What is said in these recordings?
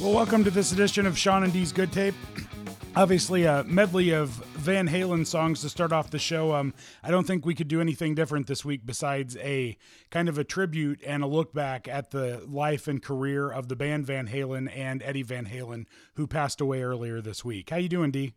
Well, welcome to this edition of Sean and Dee's Good Tape. Obviously, a medley of Van Halen songs to start off the show. Um, I don't think we could do anything different this week besides a kind of a tribute and a look back at the life and career of the band Van Halen and Eddie Van Halen, who passed away earlier this week. How you doing, Dee?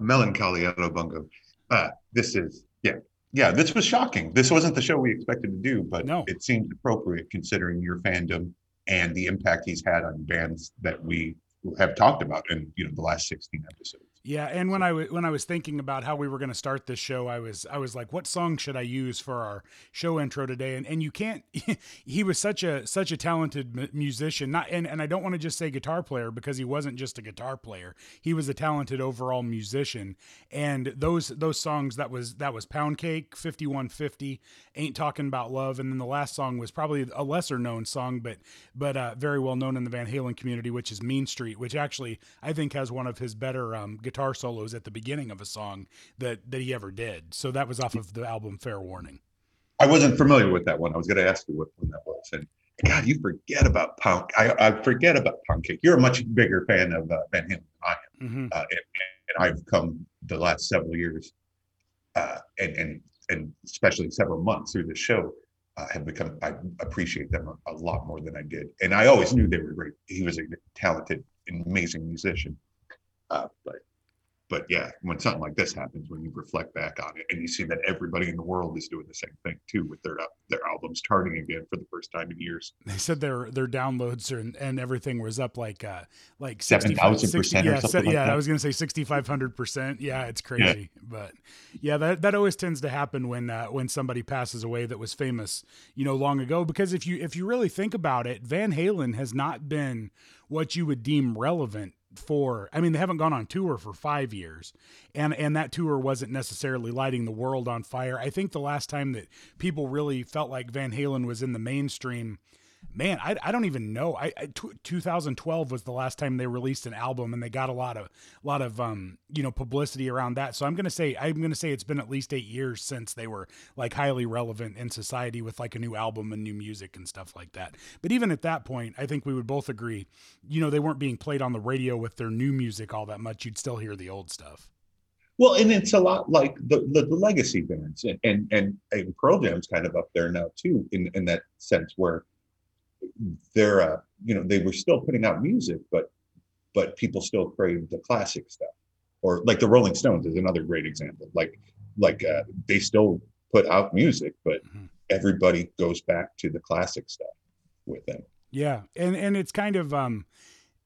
Melancholy Bungo. Uh, this is yeah, yeah. This was shocking. This wasn't the show we expected to do, but No. it seemed appropriate considering your fandom and the impact he's had on bands that we have talked about in you know the last 16 episodes. Yeah, and when I w- when I was thinking about how we were going to start this show, I was I was like, what song should I use for our show intro today? And and you can't. he was such a such a talented m- musician. Not and and I don't want to just say guitar player because he wasn't just a guitar player. He was a talented overall musician. And those those songs that was that was Pound Cake, Fifty One Fifty, Ain't Talking About Love, and then the last song was probably a lesser known song, but but uh, very well known in the Van Halen community, which is Mean Street, which actually I think has one of his better um, guitar solos at the beginning of a song that that he ever did. So that was off of the album Fair Warning. I wasn't familiar with that one. I was going to ask you what one that was, and God, you forget about Punk. I, I forget about Punk Cake. You're a much bigger fan of uh, Van Halen than I am. hmm uh, and, and I've come the last several years, uh, and and and especially several months through the show, uh, have become I appreciate them a, a lot more than I did, and I always knew they were great. He was a talented, amazing musician, uh, but but yeah, when something like this happens, when you reflect back on it, and you see that everybody in the world is doing the same thing too, with their their albums charting again for the first time in years. They said their their downloads and, and everything was up like uh like 7,000% or yeah, something se- like yeah, I was gonna say sixty five hundred percent. Yeah, it's crazy, but yeah, that that always tends to happen when uh, when somebody passes away that was famous, you know, long ago. Because if you if you really think about it, Van Halen has not been what you would deem relevant for I mean they haven't gone on tour for 5 years and and that tour wasn't necessarily lighting the world on fire. I think the last time that people really felt like Van Halen was in the mainstream man I, I don't even know. I, I 2012 was the last time they released an album and they got a lot of lot of um you know publicity around that. So i'm gonna say i'm gonna say it's been at least eight years since they were like highly relevant in society with like a new album and new music and stuff like that. But even at that point i think we would both agree you know they weren't being played on the radio with their new music all that much. You'd still hear the old stuff. Well, and it's a lot like the the, the legacy bands, and, and and and Pearl Jam's kind of up there now too, in in that sense where they're uh, you know they were still putting out music, but but people still crave the classic stuff, or like the Rolling Stones is another great example. Like like uh, they still put out music, but Mhm. everybody goes back to the classic stuff with them. Yeah, and and it's kind of um,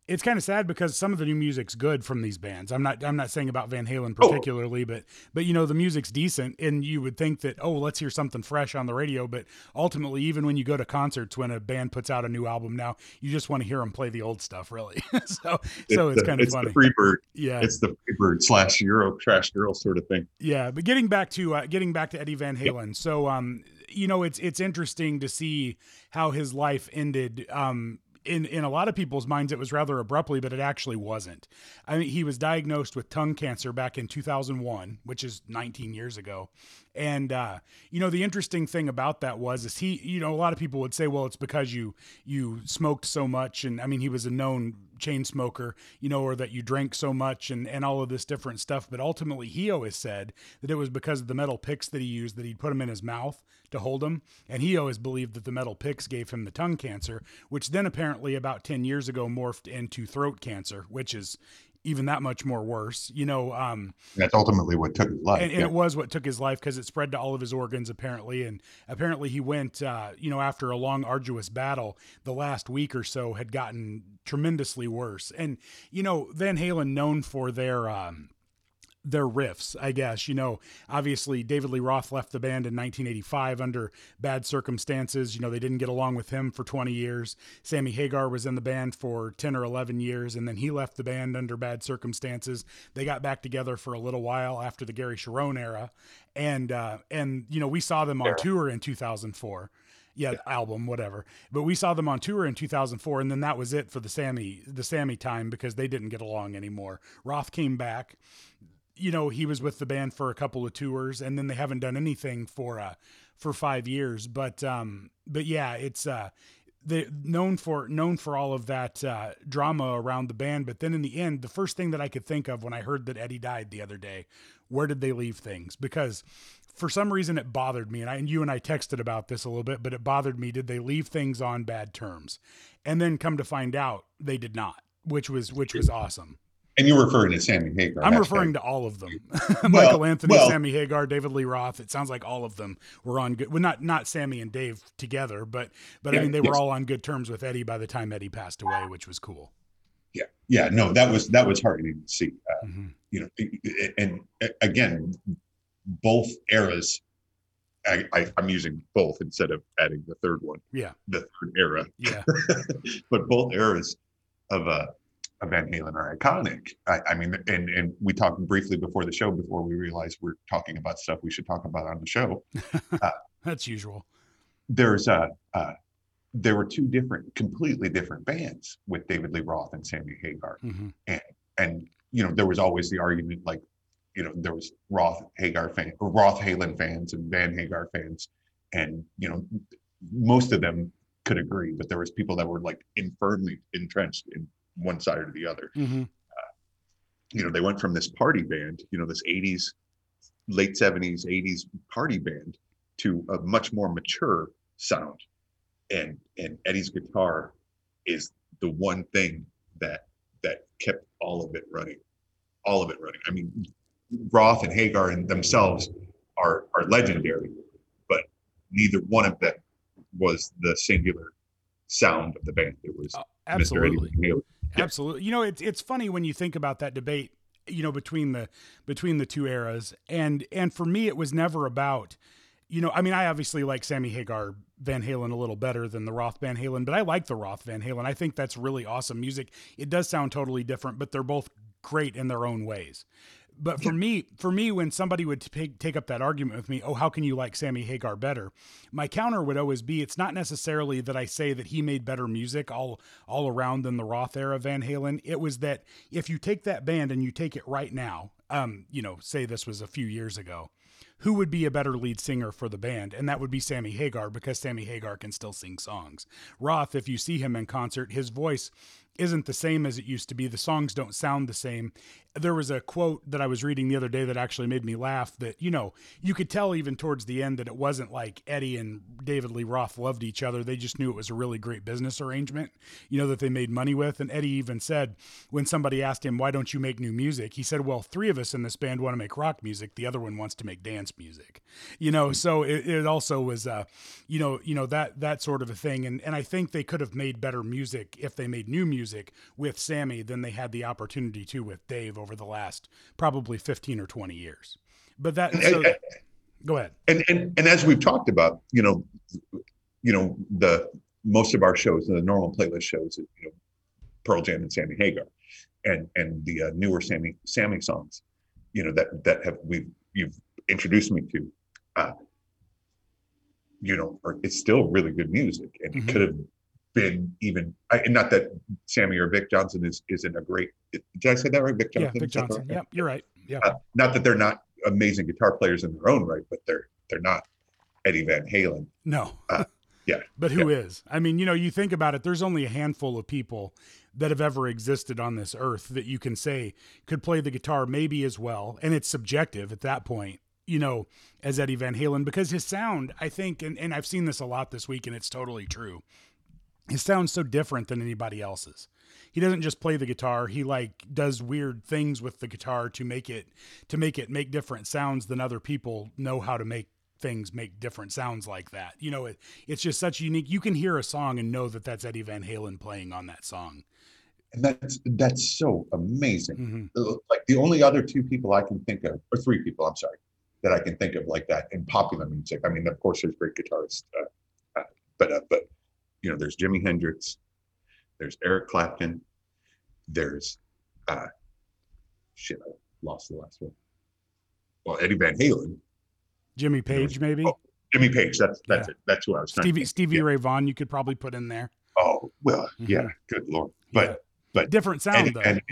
it's kind of sad because some of the new music's good from these bands. I'm not I'm not saying about Van Halen Oh. particularly, but but you know the music's decent, and you would think that oh let's hear something fresh on the radio, but ultimately even when you go to concerts when a band puts out a new album now, you just want to hear them play the old stuff really. so so it's the, kind of it's funny. the Freebird, yeah, it's the Freebird slash Euro Trash Girl sort of thing. Yeah, but getting back to uh, getting back to Eddie Van Halen. So, um, you know, it's it's interesting to see how his life ended. Um, in in a lot of people's minds, it was rather abruptly, but it actually wasn't. I mean, he was diagnosed with tongue cancer back in 2001, which is 19 years ago. And uh, you know, the interesting thing about that was is he, you know, a lot of people would say, well, it's because you you smoked so much, and I mean, he was a known chain smoker, you know, or that you drank so much and and all of this different stuff. But ultimately, he always said that it was because of the metal picks that he used that he'd put them in his mouth to hold them, and he always believed that the metal picks gave him the tongue cancer, which then apparently about 10 years ago morphed into throat cancer, which is even that much more worse. You know, um, That's ultimately what took his life. and, and yeah. it was what took his life because it spread to all of his organs apparently and apparently he went uh, you know after a long arduous battle the last week or so had gotten tremendously worse and you know van halen known for their um, their riffs, I guess. You know, obviously David Lee Roth left the band in 1985 under bad circumstances. You know, they didn't get along with him for 20 years. Sammy Hagar was in the band for 10 or 11 years, and then he left the band under bad circumstances. They got back together for a little while after the Gary Cherone era, and uh, and you know we saw them on Era. tour in 2004 yeah, album, whatever. But we saw them on tour in 2004, and then that was it for the Sammy the Sammy time because they didn't get along anymore. Roth came back. You know, he was with the band for a couple of tours, and then they haven't done anything for uh for five years. But um, but yeah, it's uh, they known for known for all of that uh, drama around the band. But then in the end, the first thing that I could think of when I heard that Eddie died the other day, where did they leave things? Because for some reason it bothered me, and I and you and I texted about this a little bit, but it bothered me. Did they leave things on bad terms? And then come to find out, they did not, which was which was awesome. And you're referring to Sammy Hagar. I'm referring to all of them. Michael Anthony, well, Sammy Hagar, David Lee Roth. It sounds like all of them were on good. Well, not not Sammy and Dave together, but but yeah, I mean they yes. were all on good terms with Eddie by the time Eddie passed away, which was cool. Yeah, yeah, no, that was that was heartening to see. Uh, mm-hmm. You know, and again, both eras. I, I, I'm using both instead of adding the third one. Yeah, the third era. Yeah, but both eras of uh Van Halen are iconic. I, I, mean, and and we talked briefly before the show before we realized we're talking about stuff we should talk about on the show. Uh, That's usual. There's a uh, uh, there were two different, completely different bands with David Lee Roth and Sammy Hagar, mm-hmm. and and you know there was always the argument like, you know, there was Roth Hagar fan, or Roth Halen fans and Van Hagar fans, and you know, most of them could agree, but there was people that were like infirmly entrenched in one side or the other. Mm-hmm. Uh, you know, they went from this party band, you know, this 80s, late 70s, 80s party band to a much more mature sound. And and Eddie's guitar is the one thing that that kept all of it running. All of it running. I mean, Roth and Hagar and themselves are are legendary, but neither one of them was the singular sound of the band. It was oh, absolutely. Mr. Eddie Absolutely. You know, it's it's funny when you think about that debate, you know, between the between the two eras. And and for me it was never about you know, I mean, I obviously like Sammy Hagar Van Halen a little better than the Roth Van Halen, but I like the Roth Van Halen. I think that's really awesome music. It does sound totally different, but they're both great in their own ways but for me, for me, when somebody would take take up that argument with me, oh, how can you like Sammy Hagar better? My counter would always be, it's not necessarily that I say that he made better music all all around than the Roth era Van Halen. It was that if you take that band and you take it right now, um, you know, say this was a few years ago, who would be a better lead singer for the band? And that would be Sammy Hagar because Sammy Hagar can still sing songs. Roth, if you see him in concert, his voice isn't the same as it used to be. The songs don't sound the same there was a quote that I was reading the other day that actually made me laugh that, you know, you could tell even towards the end that it wasn't like Eddie and David Lee Roth loved each other. They just knew it was a really great business arrangement, you know, that they made money with. And Eddie even said when somebody asked him, why don't you make new music? He said, well, three of us in this band want to make rock music. The other one wants to make dance music, you know? So it, it also was, uh, you know, you know, that, that sort of a thing. And, and I think they could have made better music if they made new music with Sammy than they had the opportunity to with Dave over the last probably 15 or 20 years. But that, so, and, go ahead. And, and, and as we've talked about, you know, you know, the, most of our shows, the normal playlist shows, you know, Pearl Jam and Sammy Hagar and, and the uh, newer Sammy, Sammy songs, you know, that, that have, we've, you've introduced me to, uh, you know, it's still really good music and mm-hmm. it could have been even I, not that Sammy or Vic Johnson is isn't a great did I say that right? Vic Johnson yeah Vic Johnson. yeah you're right. Yeah uh, not that they're not amazing guitar players in their own right but they're they're not Eddie Van Halen. No. Uh, yeah but who yeah. is? I mean you know you think about it there's only a handful of people that have ever existed on this earth that you can say could play the guitar maybe as well and it's subjective at that point you know, as Eddie Van Halen because his sound, I think, and, and I've seen this a lot this week and it's totally true his sounds so different than anybody else's. He doesn't just play the guitar, he like does weird things with the guitar to make it to make it make different sounds than other people know how to make things make different sounds like that. You know, it, it's just such unique. You can hear a song and know that that's Eddie Van Halen playing on that song. And that's that's so amazing. Mm-hmm. Uh, like the only other two people I can think of, or three people, I'm sorry, that I can think of like that in popular music. I mean, of course, there's great guitarists, uh, uh, but uh, but you know, there's Jimi Hendrix, there's Eric Clapton, there's uh shit, I lost the last one. Well, Eddie Van Halen. Jimmy Page, maybe. Oh, Jimmy Page. That's that's yeah. it. That's who I was. Stevie Stevie yeah. Ray Vaughan. You could probably put in there. Oh well, mm-hmm. yeah. Good lord. But yeah. but different sound Eddie, though. Eddie,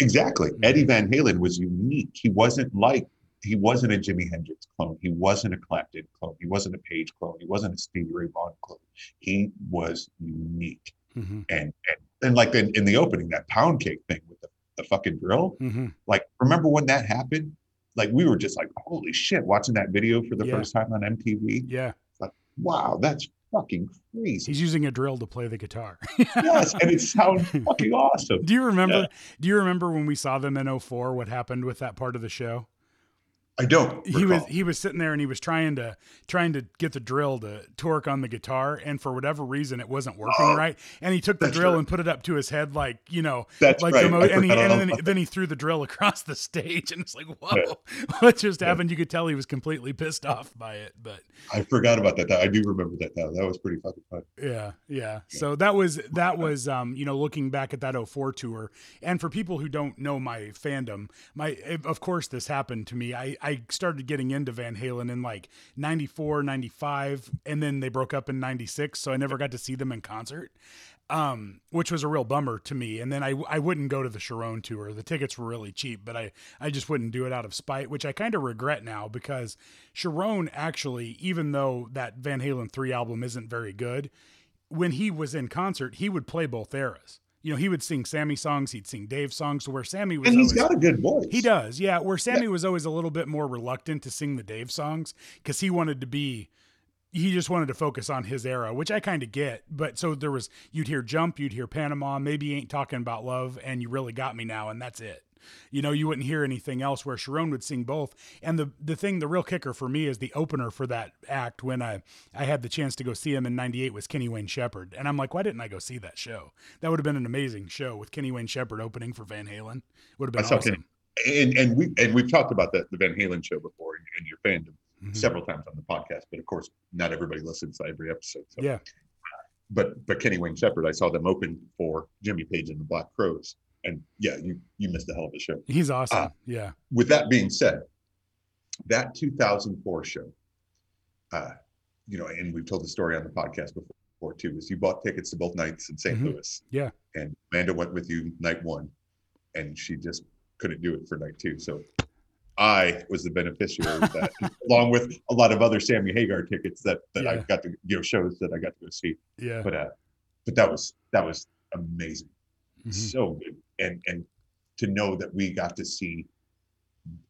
exactly. Eddie Van Halen was unique. He wasn't like he wasn't a Jimi Hendrix clone. He wasn't a Clapton clone. He wasn't a Page clone. He wasn't a Stevie Ray Vaughan clone. He was unique. Mm-hmm. And and and like in, in the opening, that pound cake thing with the, the fucking drill. Mm-hmm. Like, remember when that happened? Like we were just like, holy shit, watching that video for the Yeah. first time on MTV. Yeah. Like, Wow, that's fucking crazy. He's using a drill to play the guitar. yes, and it sounds fucking awesome. Do you remember? Yeah. Do you remember when we saw them in 04, what happened with that part of the show? I don't. He was he was sitting there and he was trying to trying to get the drill to torque on the guitar, and for whatever reason, it wasn't working Oh, right. And he took the drill right. and put it up to his head, like you know, That's like right. the mo- and, he, and then, he, then he threw the drill across the stage, and it's like, whoa, what just Yeah. happened? You could tell he was completely pissed off by it, but I forgot about that. I do remember that now. That was pretty fucking fun. Yeah, yeah. So that was that was um, you know, looking back at that 04 tour. And for people who don't know my fandom, my of course this happened to me. I I started getting into Van Halen in like 94, 95 and then they broke up in 96, so I never got to see them in concert. Um, which was a real bummer to me. And then I I wouldn't go to the Cherone tour. The tickets were really cheap, but I I just wouldn't do it out of spite, which I kind of regret now because Cherone actually, even though that Van Halen 3 album isn't very good, when he was in concert, he would play both eras. You know, he would sing Sammy songs, he'd sing Dave songs, So where Sammy was And he's always, got a good voice. he does, yeah. Where Sammy was always a little bit more reluctant to sing the Dave songs because he wanted to be, he just wanted to focus on his era, which I kind of get. But so there was, you'd hear Jump, you'd hear Panama, maybe you ain't talking about love, and you really got me now, and that's it. You know, you wouldn't hear anything else where Cherone would sing both. And the the thing, the real kicker for me is the opener for that act when I I had the chance to go see him in '98 was Kenny Wayne Shepherd, and I'm like, why didn't I go see that show? That would have been an amazing show with Kenny Wayne Shepherd opening for Van Halen. Would have been I saw awesome. and and we and we've talked about the, the Van Halen show before in, in your fandom Mhm. several times on the podcast, but of course not everybody listens to every episode. So. Yeah. But but Kenny Wayne Shepherd, I saw them open for Jimmy Page and the Black Crowes, and yeah, you you missed a hell of a show. He's awesome. Ah. yeah. With that being said, that 2004 show, uh, you know, and we've told the story on the podcast before too, is you bought tickets to both nights in saint Mhm. Louis. Yeah. And Amanda went with you night one, and she just couldn't do it for night two. So I was the beneficiary of that, along with a lot of other Sammy Hagar tickets that that I got to, you know, shows that I got to go see. Yeah. But uh, but that was that was amazing Mhm. so good and and to know that we got to see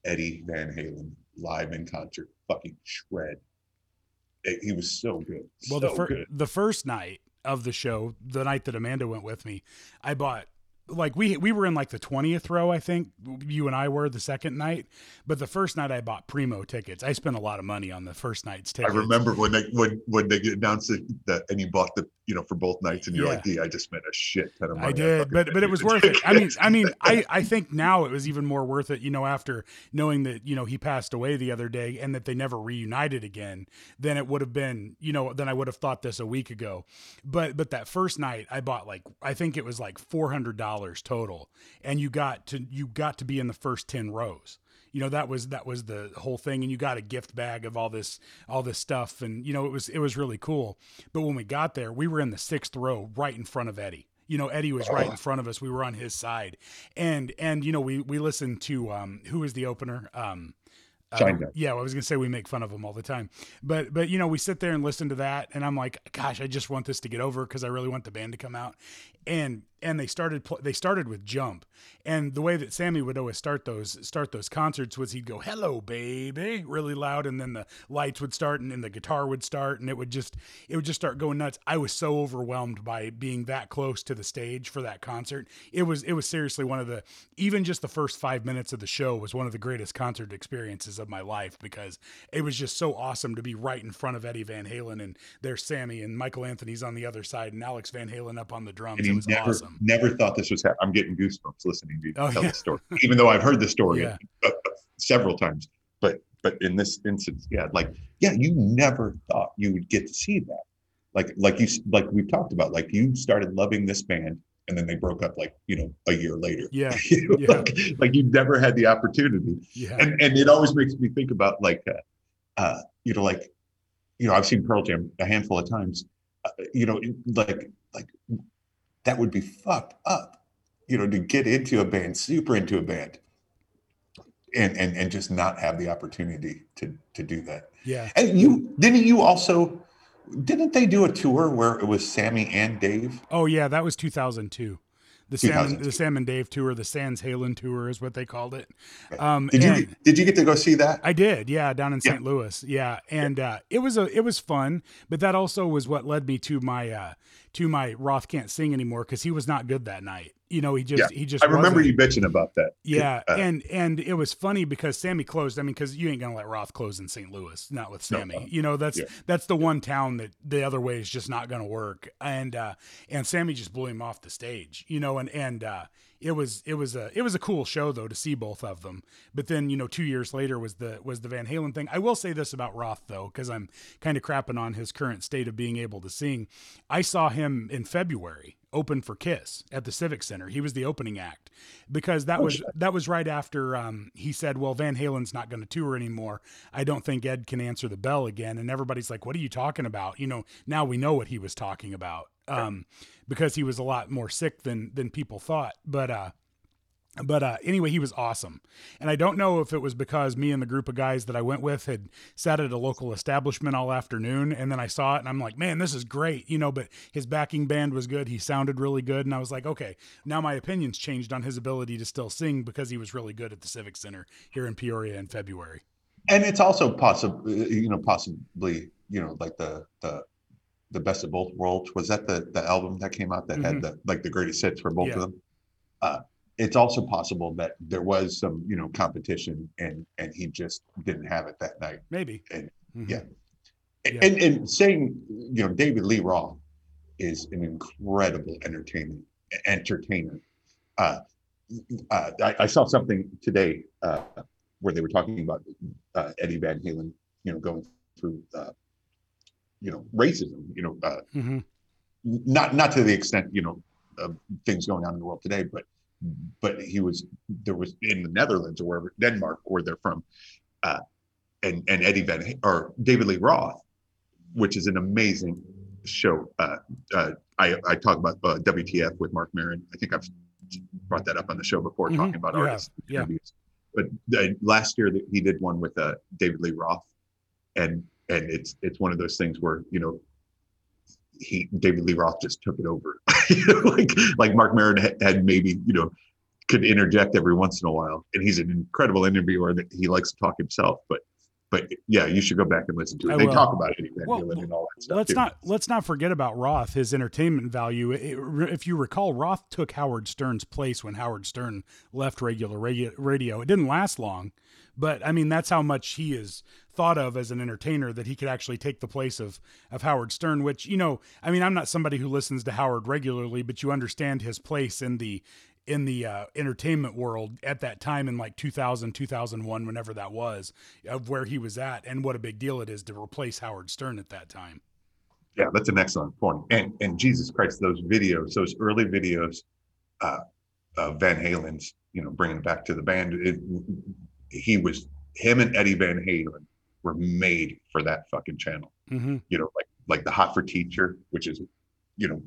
eddie van halen live in concert fucking shred. It- he was so good Well, so the, fir- good. the first night of the show, the night that Amanda went with me, I bought like we we were in like the 20th row I think you and I were the second night but the first night I bought primo tickets. I spent a lot of money on the first night's tickets. i remember when they when when they announced it, that and you bought the you know for both nights and you're Yeah. like yeah i just spent a shit ton of money I did, but but it was tickets." worth it. I mean, I mean, I I think now it was even more worth it. You know, after knowing that you know he passed away the other day and that they never reunited again, than it would have been. You know, than I would have thought this a week ago. But but that first night, I bought like I think it was like four hundred dollars total, and you got to you got to be in the first ten rows you know that was that was the whole thing and you got a gift bag of all this all this stuff and you know it was it was really cool. But when we got there we were in the sixth row right in front of eddie. You know eddie was right in front of us. We were on his side. And and you know we we listened to um who was the opener? Um uh, yeah, I was gonna say we make fun of him all the time, but but you know we sit there and listen to that, and I'm like, gosh, I just want this to get over because I really want the band to come out, and and they started pl- they started with Jump, and the way that Sammy would always start those start those concerts was he'd go hello baby really loud, and then the lights would start, and then the guitar would start, and it would just it would just start going nuts. I was so overwhelmed by being that close to the stage for that concert. It was it was seriously one of the even just the first five minutes of the show was one of the greatest concert experiences of my life because it was just so awesome to be right in front of Eddie Van Halen and there's Sammy and Michael Anthony's on the other side and Alex Van Halen up on the drums. It was never awesome. never thought this was happening i'm getting goosebumps listening to you Oh, tell yeah. the story even though i've heard the story Yeah. several times but but in this instance yeah like yeah you never thought you would get to see that like like you like we've talked about like you started loving this band and then they broke up like you know a year later Yeah. You know, Yeah. like, like you never had the opportunity Yeah. and and it always makes me think about like uh, uh you know like you know i've seen pearl jam a handful of times uh, you know like like that would be fucked up you know to get into a band super into a band and and and just not have the opportunity to to do that. Yeah. And you didn't you also didn't they do a tour where it was Sammy and Dave? Oh yeah, that was 2002. The Sam, the Sam and Dave tour, the Sans Halen tour is what they called it. Um, Did you did you get to go see that? I did, yeah, down in Yeah. St. Louis, yeah, and uh, it was a it was fun, but that also was what led me to my uh, to my Roth can't sing anymore because he was not good that night. You know, he just he just I remember wasn't. you bitching about that. Yeah, Uh, and and it was funny because Sammy closed. I mean, because you ain't gonna let Roth close in St. Louis, not with No, Sammy. uh, you know, that's yeah. that's the one town that the other way is just not gonna work. And uh, and Sammy just blew him off the stage. You know, and and uh, it was it was a it was a cool show though to see both of them. But then you know, two years later was the was the Van Halen thing. I will say this about Roth though, because I'm kind of crapping on his current state of being able to sing. I saw him in February open for Kiss at the Civic Center. He was the opening act because that Oh, was shit. that was right after um, he said, "Well, Van Halen's not going to tour anymore. I don't think Ed can answer the bell again." And everybody's like, "What are you talking about?" You know, now we know what he was talking about um, because he was a lot more sick than than people thought. But uh, but uh, anyway, he was awesome. And I don't know if it was because me and the group of guys that I went with had sat at a local establishment all afternoon and then I saw it and I'm like, man, this is great, you know, but his backing band was good. He sounded really good. And I was like, okay, now my opinion's changed on his ability to still sing because he was really good at the Civic Center here in Peoria in February. and it's also possible, you know, possibly, you know, like the the the best of both worlds. Was that the the album that came out that Mhm. had the like the greatest hits for both Yeah. of them? Uh, it's also possible that there was some, you know, competition and and he just didn't have it that night. Maybe. And- Mhm. yeah. Yeah. And and saying, you know, David Lee Roth is an incredible entertainment Entertainer. Uh, uh, I, I saw something today uh, where they were talking about uh, Eddie Van Halen, you know, going through, uh, you know, racism. You know, uh, Mhm. not not to the extent you know of things going on in the world today, but but he was there was in the Netherlands or wherever Denmark where they're from, uh, and and Eddie Van or David Lee Roth, which is an amazing show. Uh, uh, I I talk about uh, WTF with Marc Maron. I think I've brought that up on the show before, Mhm. talking about have, artists. yeah. interviews. But uh, last year that he did one with uh, David Lee Roth, and and it's it's one of those things where you know he David Lee Roth just took it over. You know, like like Marc Maron had, had maybe you know could interject every once in a while, and he's an incredible interviewer that he likes to talk himself. But but yeah, you should go back and listen to it. I they will. talk about it, Well, and all that stuff. let's too. not let's not forget about Roth. His entertainment value. It- if you recall, Roth took Howard Stern's place when Howard Stern left regular radio. It didn't last long, but I mean that's how much he is thought of as an entertainer that he could actually take the place of of Howard Stern. Which you know, I mean, I'm not somebody who listens to Howard regularly, but you understand his place in the in the uh, entertainment world at that time in like 2000 2001 whenever that was of where he was at and what a big deal it is to replace howard stern at that time Yeah, that's an excellent. And and Jesus Christ, those videos, those early videos, uh, uh, Van Halen's, you know, bringing it back to the band, it, he was him and Eddie Van Halen were made for that fucking channel. mm-hmm. You know, like like the Hot for Teacher, which is, you know,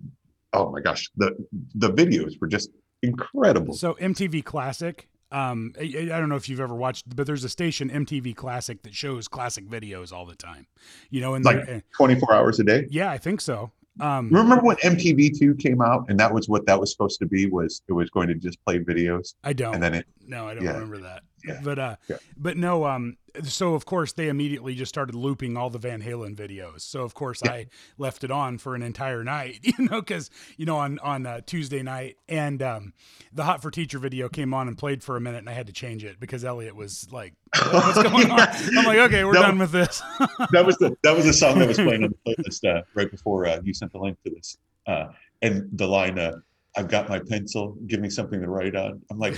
oh my gosh, the the videos were just incredible. So MTV Classic. Um, I, I don't know if you've ever watched, but there's a station MTV Classic that shows classic videos all the time. You know, and Like- 24 hours a day. yeah, I think so. Um, Remember when MTV2 came out and that was what that was supposed to be was it was going to just play videos I don't. and then it No, I don't Yeah. remember that. Yeah. But uh Yeah. but no um so of course they immediately just started looping all the Van Halen videos. So of course Yeah. I left it on for an entire night, you know, cuz you know on on uh, Tuesday night and um the Hot for Teacher video came on and played for a minute and I had to change it because Elliot was like what's going on? I'm like, okay, we're That done with this. that was the that was the song that was playing on the playlist uh, right before uh, you sent the link to this. Uh, and the line, uh, "I've got my pencil. Give me something to write on." I'm like,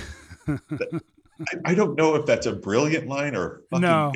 I, I don't know if that's a brilliant line or a fucking No.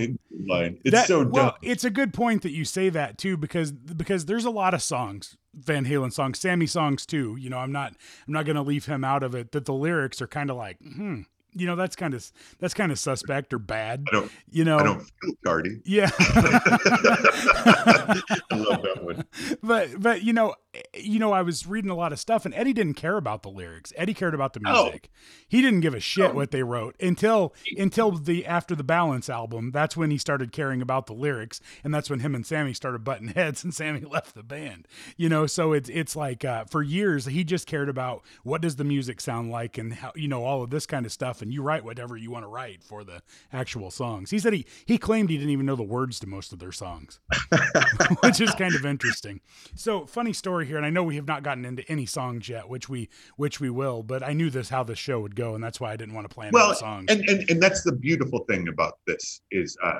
line. It's That- so dumb. well, it's a good point that you say that too, because because there's a lot of songs, Van Halen songs, Sammy songs too. You know, I'm not I'm not gonna leave him out of it. That the lyrics are kind of like, hmm, you know that's kind of that's kind of suspect or bad. I don't, you know, I don't feel Cardi. Yeah, I love that one. But but you know, you know, I was reading a lot of stuff, and Eddie didn't care about the lyrics. Eddie cared about the Oh. music. He didn't give a shit Oh. what they wrote until until the after the Balance album. That's when he started caring about the lyrics, and that's when him and Sammy started butting heads, and Sammy left the band. You know, so it's it's like uh, for years he just cared about what does the music sound like, and how you know all of this kind of stuff. And you write whatever you want to write for the actual songs. He said he he claimed he didn't even know the words to most of their songs which is kind of interesting. So, funny story here, and I know we have not gotten into any songs yet, which we which we will, but I knew this how the show would go, and that's why I didn't want to plan well songs. and, and and that's the beautiful thing about this is uh,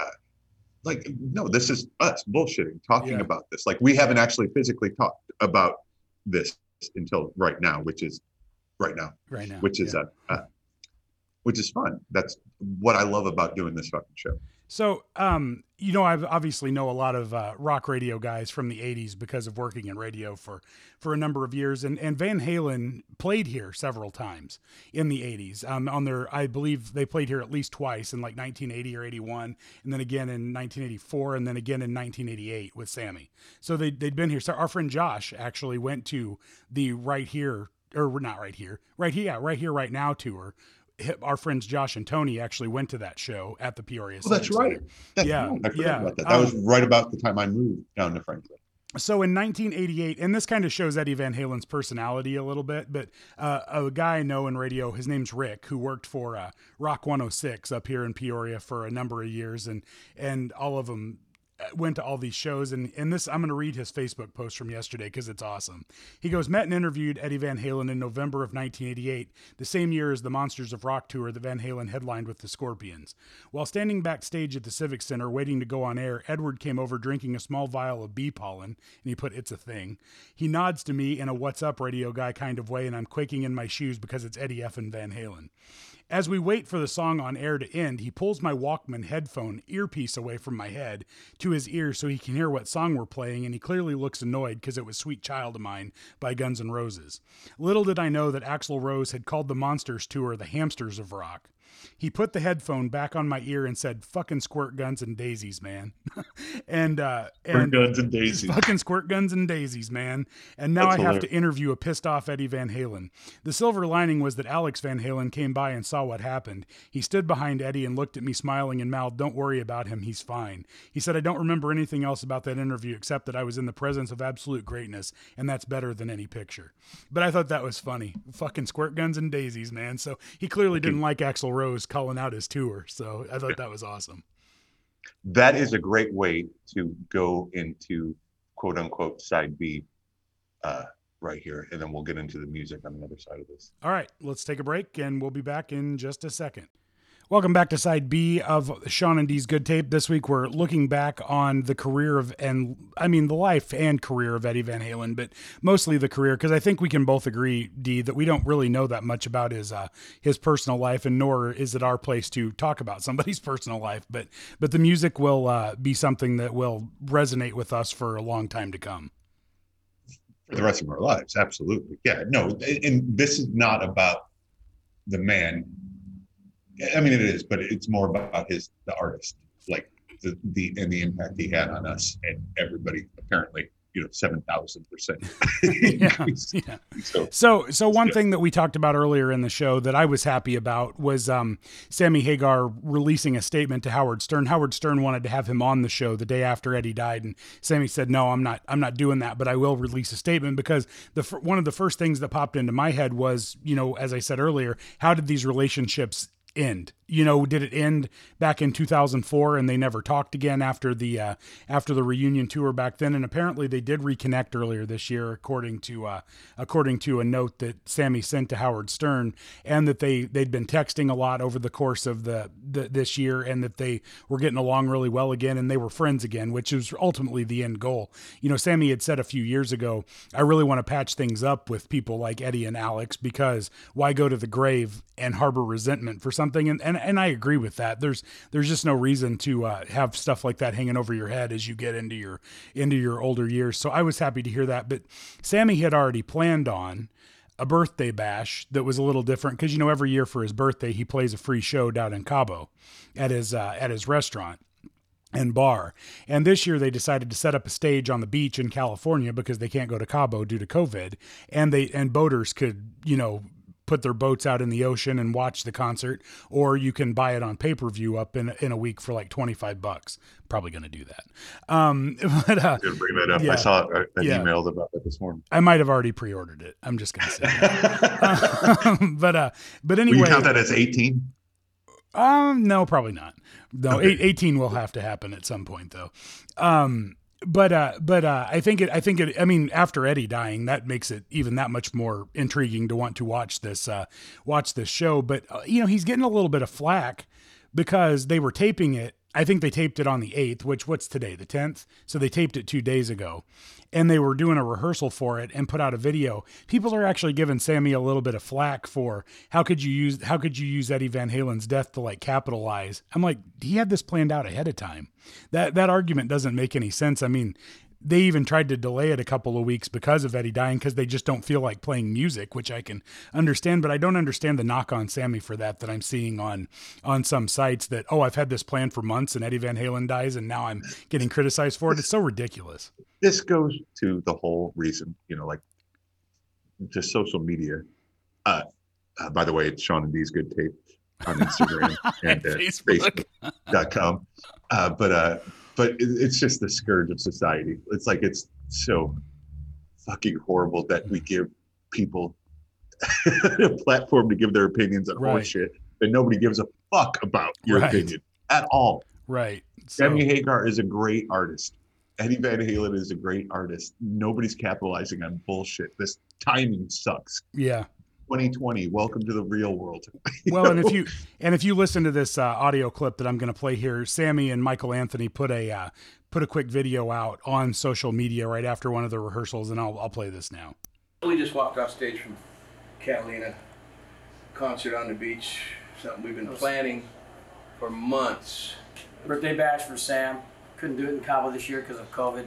uh like no this is us bullshitting talking Yeah. about this like we haven't actually physically talked about this until right now which is right now right now, which is yeah. uh, uh which is fun that's what i love about doing this fucking show So, um, you know, I obviously know a lot of uh, rock radio guys from the '80s because of working in radio for for a number of years, and and Van Halen played here several times in the '80s. Um, on their, I believe they played here at least twice in like 1980 or '81, and then again in 1984, and then again in 1988 with Sammy. So they they'd been here. So our friend Josh actually went to the right here, or not right here, right here, yeah, right here, right now tour. Our friends Josh and Tony actually went to that show at the Peoria. well that's right that's Yeah, yeah. about that that was Um, right about the time i moved down to franklin So in 1988, and this kind of shows Eddie Van Halen's personality a little bit, but uh, a guy I know in radio, his name's Rick, who worked for uh, Rock 106 up here in Peoria for a number of years, and and all of them went to all these shows. And and this, I'm going to read his Facebook post from yesterday because it's awesome. He goes, met and interviewed Eddie Van Halen in November of 1988, the same year as the Monsters of Rock tour that Van Halen headlined with the Scorpions. While standing backstage at the Civic Center waiting to go on air, Edward came over drinking a small vial of bee pollen, and he put, It's a thing. He nods to me in a what's up radio guy kind of way, and I'm quaking in my shoes because it's Eddie F. and Van Halen. As we wait for the song on air to end, he pulls my Walkman headphone earpiece away from my head to his ear so he can hear what song we're playing, and he clearly looks annoyed because it was Sweet Child of Mine by Guns N' Roses. Little did I know that Axl Rose had called the Monsters tour the Hamsters of Rock. He put the headphone back on my ear and said, "Fucking squirt guns and daisies, man." and uh, and guns and daisies fucking squirt guns and daisies, man. And now That's I have to interview a pissed off Eddie Van Halen. The silver lining was that Alex Van Halen came by and saw what happened. He stood behind Eddie and looked at me smiling and mouthed, Don't worry about him, he's fine. He said, I don't remember anything else about that interview except that I was in the presence of absolute greatness, and that's better than any picture. But I thought that was funny. Fucking squirt guns and daisies, man. So he clearly didn't like Axl Rose calling out his tour. So I thought that was awesome. that is a great way to go into quote unquote side B uh, right here. And then we'll get into the music on the other side of this. All right, let's take a break and we'll be back in just a second. Welcome back to side B of Sean and D's Good Tape. This week we're looking back on the career of, and I mean the life and career of Eddie Van Halen, but mostly the career because I think we can both agree, D, that we don't really know that much about his uh, his personal life, and nor is it our place to talk about somebody's personal life. But but the music will uh, be something that will resonate with us for a long time to come. For the rest of our lives, absolutely. Yeah, no, and this is not about the man. I mean, it is, but it's more about his the artist, like the the and the impact he had on us and everybody. Apparently, you know, seven thousand percent. yeah. So So, so one Yeah. thing that we talked about earlier in the show that I was happy about was um, Sammy Hagar releasing a statement to Howard Stern. Howard Stern wanted to have him on the show the day after Eddie died, and Sammy said, "No, I'm not. I'm not doing that, but I will release a statement because the one of the first things that popped into my head was, you know, as I said earlier, how did these relationships end? You know, did it end back in 2004 and they never talked again after the uh, after the reunion tour back then? And apparently they did reconnect earlier this year, according to uh, according to a note that Sammy sent to Howard Stern, and that they they'd been texting a lot over the course of the, the this year, and that they were getting along really well again, and they were friends again, which is ultimately the end goal. You know, Sammy had said a few years ago, I really want to patch things up with people like Eddie and Alex because why go to the grave and harbor resentment for something? And and, and I agree with that. There's there's just no reason to uh, have stuff like that hanging over your head as you get into your into your older years. So I was happy to hear that. But Sammy had already planned on a birthday bash that was a little different because you know every year for his birthday he plays a free show down in Cabo at his uh, at his restaurant and bar. And this year they decided to set up a stage on the beach in California because they can't go to Cabo due to COVID. And they and boaters could, you know, put their boats out in the ocean and watch the concert, or you can buy it on pay per view up in in a week for like twenty five bucks. Probably going to do that. Um, but uh, bring that up. yeah. I saw an Yeah. email about that this morning. I might have already pre ordered it. I'm just going to say. that. but uh, but Will you count that as 18? Um, no, probably not. No, Okay. eight, 18 will have to happen at some point though. Um, but uh, but uh, I think it. I think it. I mean, after Eddie dying, that makes it even that much more intriguing to want to watch this uh, watch this show. But uh, you know, he's getting a little bit of flack because they were taping it. I think they taped it on the eighth, which what's today, the tenth. So they taped it two days ago, and they were doing a rehearsal for it and put out a video. People are actually giving Sammy a little bit of flack for how could you use how could you use Eddie Van Halen's death to like capitalize? I'm like, he had this planned out ahead of time. That that argument doesn't make any sense. I mean, they even tried to delay it a couple of weeks because of Eddie dying because they just don't feel like playing music, which I can understand. But I don't understand the knock on Sammy for that that I'm seeing on on some sites that oh I've had this plan for months and Eddie Van Halen dies and now I'm getting criticized for it. It's so ridiculous. This goes to the whole reason, you know, like just social media. Uh, uh, by the way, it's Sean and D's good tape on Instagram and uh, Facebook. Facebook.com. Uh, but uh, but it, it's just the scourge of society. It's like it's so fucking horrible that we give people a platform to give their opinions on Right. horse shit that nobody gives a fuck about your Right. opinion at all. Right. So, Sammy Hagar is a great artist. Eddie Van Halen is a great artist. Nobody's capitalizing on bullshit. This timing sucks. yeah. 2020. Welcome to the real world. Well, and if you and if you listen to this uh, audio clip that I'm going to play here, Sammy and Michael Anthony put a uh, put a quick video out on social media right after one of the rehearsals, and I'll I'll play this now. We just walked off stage from Catalina concert on the beach. Something we've been planning for months. Birthday bash for Sam. Couldn't do it in Cabo this year because of COVID,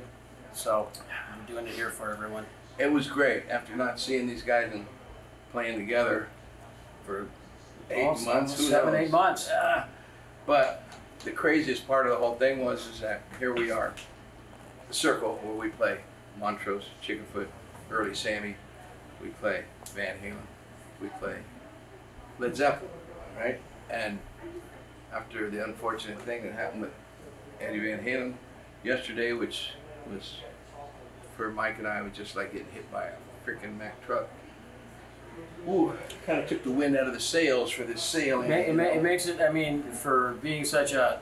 so I'm doing it here for everyone. It was great after not seeing these guys and playing together for eight Almost- months, who seven, knows? eight months. Ah, but the craziest part of the whole thing was is that here we are, the circle where we play Montrose, Chickenfoot, early Sammy, we play Van Halen, we play Led Zeppelin, right? And after the unfortunate thing that happened with Eddie Van Halen yesterday, which was for Mike and I was just like getting hit by a freaking Mack truck. Ooh, kind of took the wind out of the sails for this It, sailing. ma- it, ma- it makes it. I mean, for being such a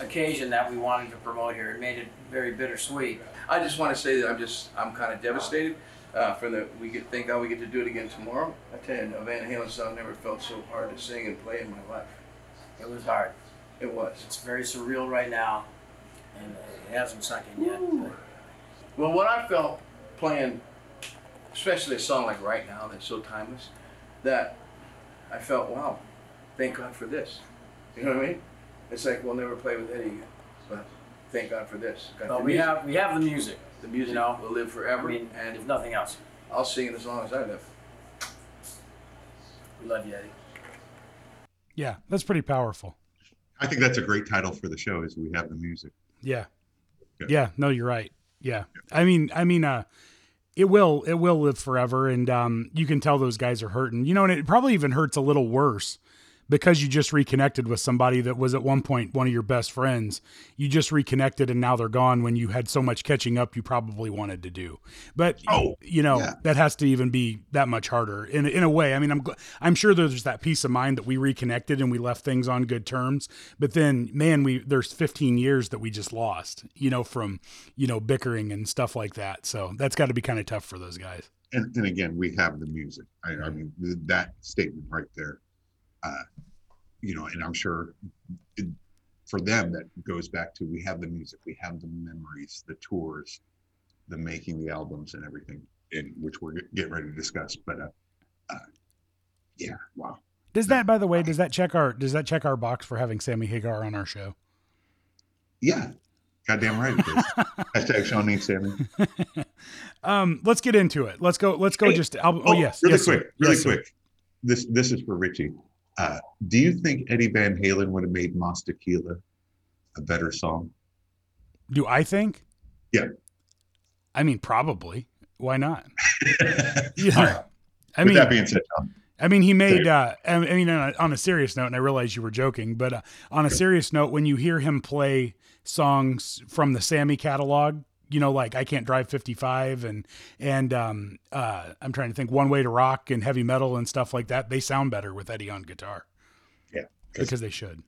occasion that we wanted to promote here, it made it very bittersweet. I just want to say that I'm just I'm kind of devastated uh, for the we get thank God we get to do it again tomorrow. I tell you, a Van Halen song never felt so hard to sing and play in my life. It was hard. It was. It's very surreal right now, and it hasn't sunk in yet. Well, what I felt playing, especially a song like Right Now that's so timeless, that I felt wow, thank God for this. You know what I mean? It's like we'll never play with Eddie again, but thank God for this. Got But the we music. have we have the music. the music you know, will live I forever, mean, and if nothing else, I'll sing it as long as I live. we love you, Eddie. Yeah, that's pretty powerful. I think that's a great title for the show. Is we have the music. Yeah. Yeah. Yeah, no, you're right. Yeah. I mean, I mean, uh, it will, it will live forever. And, um, you can tell those guys are hurting, you know, and it probably even hurts a little worse because you just reconnected with somebody that was at one point one of your best friends. You just reconnected and now they're gone when you had so much catching up you probably wanted to do. But Oh, you know, yeah. that has to even be that much harder in in a way. I mean, I'm I'm sure there's that peace of mind that we reconnected and we left things on good terms. But then, man, we there's 15 years that we just lost, you know, from you know bickering and stuff like that. So that's got to be kind of tough for those guys. And, and again, we have the music. I, I mean, that statement right there, uh, you know, and I'm sure it, for them that goes back to we have the music, we have the memories, the tours, the making the albums and everything, in which we're get- getting ready to discuss. But uh, uh, yeah, wow. Does that, by the way, does that check our does that check our box for having Sammy Hagar on our show? Yeah, Goddamn right it is. Hashtag Sean needs Sammy. um, let's get into it. Let's go. Let's go. Hey, just album. Oh, yes, really yes, sir. quick, really Yes, sir. quick. This this is for Richie. Uh, do you think Eddie Van Halen would have made Mas Tequila a better song? Do I think? Yeah. I mean, probably. Why not? Yeah. right. I With mean, that being said, I mean, he made. Uh, I I mean, on a, on a serious note, and I realize you were joking, but uh, on a serious note, when you hear him play songs from the Sammy catalog, you know, like "I Can't Drive 55" and and um, uh, I'm trying to think "One Way to Rock" and heavy metal and stuff like that, they sound better with Eddie on guitar. Yeah. because they should.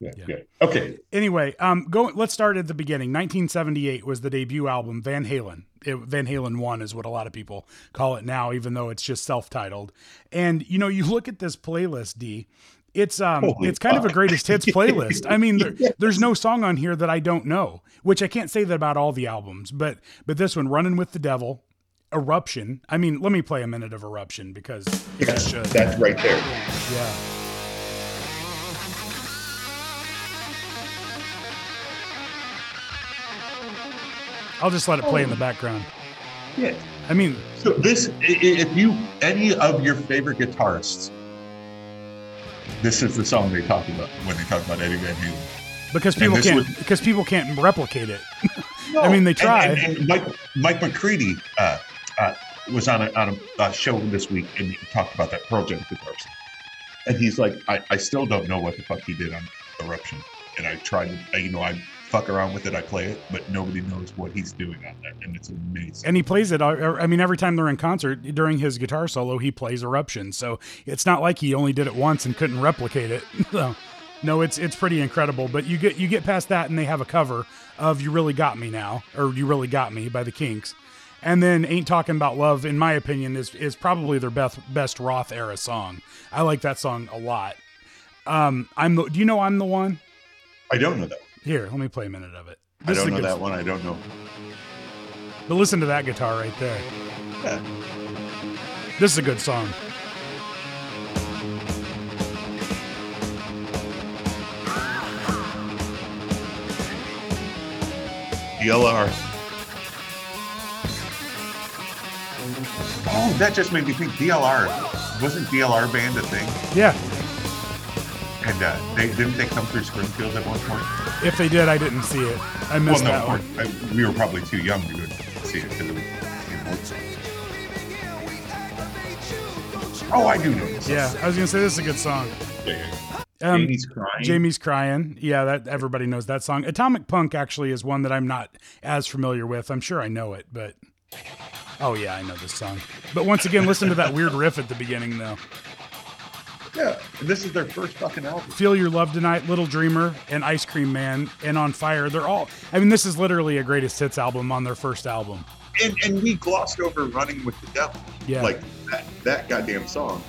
yeah, Yeah. yeah. Okay, Anyway, um, go. Let's start at the beginning. 1978 was the debut album, Van Halen. It, Van Halen One is what a lot of people call it now, even though it's just self-titled. And you know, you look at this playlist, D. It's um, Holy it's kind of a greatest hits playlist. I mean, there, there's no song on here that I don't know, which I can't say that about all the albums, but but this one, "Running with the Devil," "Eruption." I mean, let me play a minute of "Eruption" because yes, should. that's right there. Yeah. I'll just let it play in the background. Yeah. I mean, So this, if you any of your favorite guitarists, this is the song they talk about when they talk about Eddie Van Halen. because people can't was- because people can't replicate it. I mean, they And- try. And, and Mike Mike McCready uh, uh, was on a, on a, uh show this week and he talked about that Pearl Jam guitarist. And he's like, I, I still don't know what the fuck he did on Eruption. And I tried to, you know, I fuck around with it, I play it, but nobody knows what he's doing on that, and it's amazing. and he plays it. I mean, every time they're in concert during his guitar solo, he plays Eruption. So it's not like he only did it once and couldn't replicate it. so, no, it's it's pretty incredible. But you get you get past that, and they have a cover of "You Really Got Me Now" or "You Really Got Me" by the Kinks. And then "Ain't Talking About Love," in my opinion, is is probably their best best Roth era song. I like that song a lot. Um, I'm the. Do you know I'm the one? I don't know that. One. Here, let me play a minute of it. I don't know good- that one. I don't know. But listen to that guitar right there. Yeah. This is a good song. DLR. Oh, that just made me think. DLR wasn't DLR band a thing, Yeah, and uh, they didn't they come through Springfield at one point. if they did, I didn't see it. I Well, missed no, that one. I, we were probably too young to see it because it was. You know, oh, I do know this. Yeah, I was gonna say this is a good song. Yeah, yeah. Um, Jamie's crying. Jamie's crying. Yeah, that everybody knows that song. Atomic Punk actually is one that I'm not as familiar with. I'm sure I know it, but oh yeah, I know this song. But once again, listen to that weird riff at the beginning, though. Yeah, and this is their first fucking album. Feel Your Love Tonight, Little Dreamer, and Ice Cream Man, and On Fire. They're all. I mean, this is literally a greatest hits album on their first album. And and we glossed over "Running with the Devil." Yeah. Like that, that goddamn song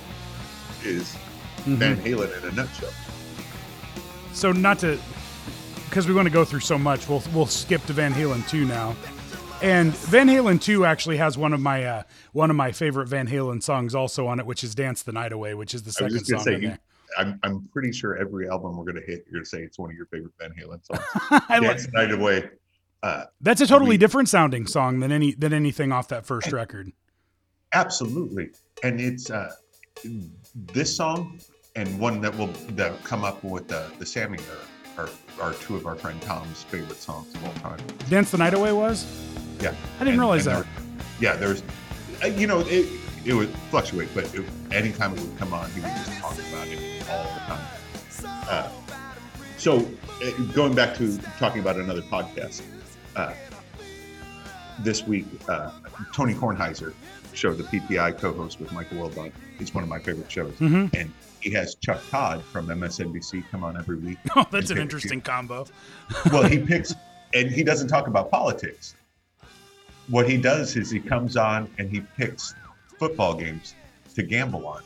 is Mhm. Van Halen in a nutshell. So not to, because we want to go through so much, we'll we'll skip to Van Halen too now. And Van Halen two actually has one of my uh, one of my favorite Van Halen songs also on it, which is "Dance the Night Away," which is the second song say, on you, there. I'm I'm pretty sure every album we're gonna hit, you're gonna say it's one of your favorite Van Halen songs. Like, Dance the Night Away. Uh, that's a totally we- different sounding song than any than anything off that first record. absolutely, and it's uh, this song and one that will that come up with the the Sammy are, are are two of our friend Tom's favorite songs of all time. "Dance the Night Away" was. Yeah, I didn't And- realize and that. there- Yeah, there's, uh, you know, it it would fluctuate, but it, anytime it would come on, he would just talk about it all the time. Uh, so, uh, going back to talking about another podcast, uh, this week, uh, Tony Kornheiser, show the PTI co-host with Michael Wilbon, is one of my favorite shows, hmm and he has Chuck Todd from MSNBC come on every week. Oh, that's an interesting combo. well, he picks, and he doesn't talk about politics. What he does is he comes on and he picks football games to gamble on.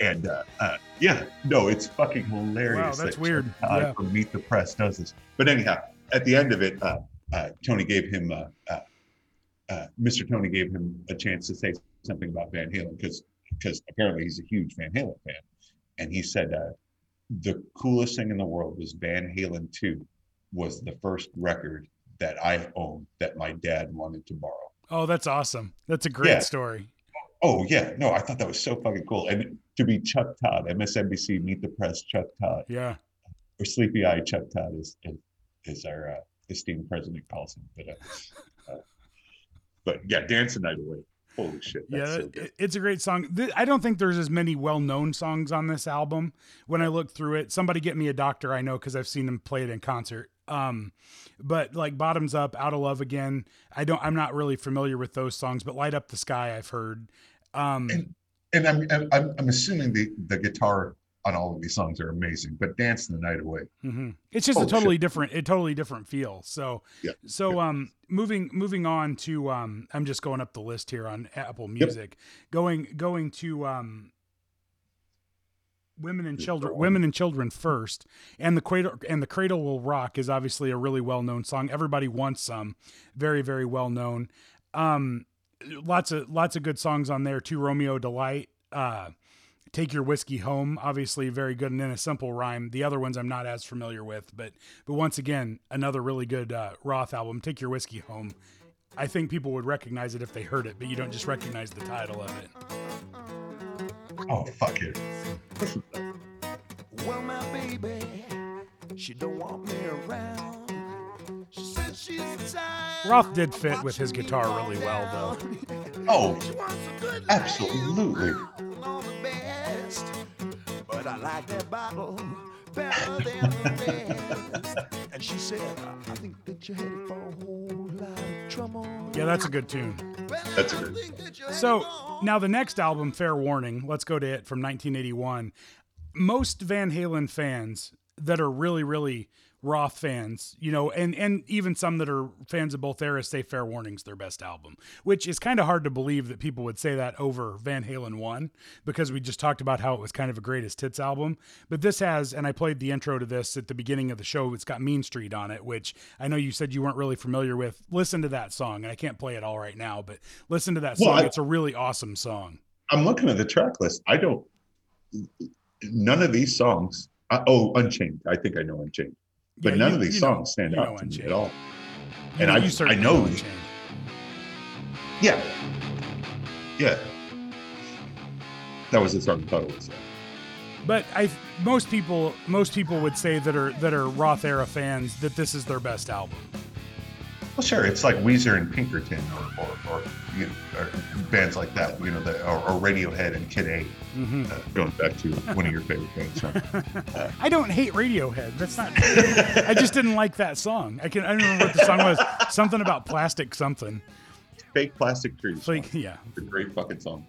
And uh, uh, yeah, no, it's fucking hilarious. Wow, that's that weird. Todd Yeah. from Meet the Press does this. But anyhow, at the end of it, uh, uh, Tony gave him, uh, uh, uh, Mr. Tony gave him a chance to say something about Van Halen because because apparently he's a huge Van Halen fan, and he said uh, the coolest thing in the world was Van Halen 2 was the first record that I own that my dad wanted to borrow. Oh, that's awesome. That's a great Yeah. story. Oh yeah, no, I thought that was so fucking cool. And to be Chuck Todd, MSNBC, Meet the Press, Chuck Todd, Yeah. or Sleepy Eye Chuck Todd is is, is our uh, esteemed president calls him. But uh, uh, but yeah, Dance the Night Away. Holy shit. That's Yeah, so good. it's a great song. I don't think there's as many well-known songs on this album. When I look through it, somebody get me a doctor I know because I've seen them play it in concert. Um, but like Bottoms Up, Out of Love Again, I don't. I'm not really familiar with those songs. But Light Up the Sky, I've heard. Um, And I'm I'm- I'm I'm assuming the the guitar on all of these songs are amazing, but Dance the Night Away. mhm. It's just Oh, a shit. totally different, a totally different feel. So, Yeah, so um, moving moving on to um, I'm just going up the list here on Apple Music, going going to um, women and children women and children first. And the cradle and the cradle will rock is obviously a really well known song. Everybody wants some. Very very well known. Um lots of lots of good songs on there too. Romeo delight uh take your whiskey home obviously very good and in a simple rhyme. The other ones i'm not as familiar with but but once again another really good uh, roth album. Take your whiskey home. I think people would recognize it if they heard it but you don't just recognize the title of it Oh fuck it. Well, my baby, she don't want me around. She said she's tired. roth did fit with his guitar really well though Oh, She wants a good Absolutely. lady and all the best. But I like that bottle better than the rest. And she said, I think that you're headed for a whole lot of trouble. yeah that's a good tune That's a good- Think that you're So now the next album, Fair Warning, let's go to it from 1981. Most Van Halen fans that are really, really Roth fans, you know, and and even some that are fans of both eras say Fair Warning's their best album, which is kind of hard to believe that people would say that over Van Halen 1 because we just talked about how it was kind of a greatest hits album. But this has, and I played the intro to this at the beginning of the show, it's got Mean Street on it, which I know you said you weren't really familiar with. Listen to that song, and I can't play it all right now, but listen to that Well, song. I- it's a really awesome song. I'm looking at the track list. I don't. None of these songs. Uh, oh, Unchained. I think I know Unchained, but Yeah, none you- of these you know- songs stand out to me at all. And know, I- I know- Unchained. Yeah, yeah. That was the song I thought it was. But I most people most people would say that are that are Roth era fans that this is their best album. Well, sure. It's like Weezer and Pinkerton, or or, or, you know, or bands like that. You know, the, or, or Radiohead and Kid A. Mm-hmm. Uh, going back to one of your favorite bands. Right? I don't hate Radiohead. That's not. I just didn't like that song. I can. I don't remember what the song was. Something about plastic something. Fake Plastic Trees. Like yeah. It's a great fucking song.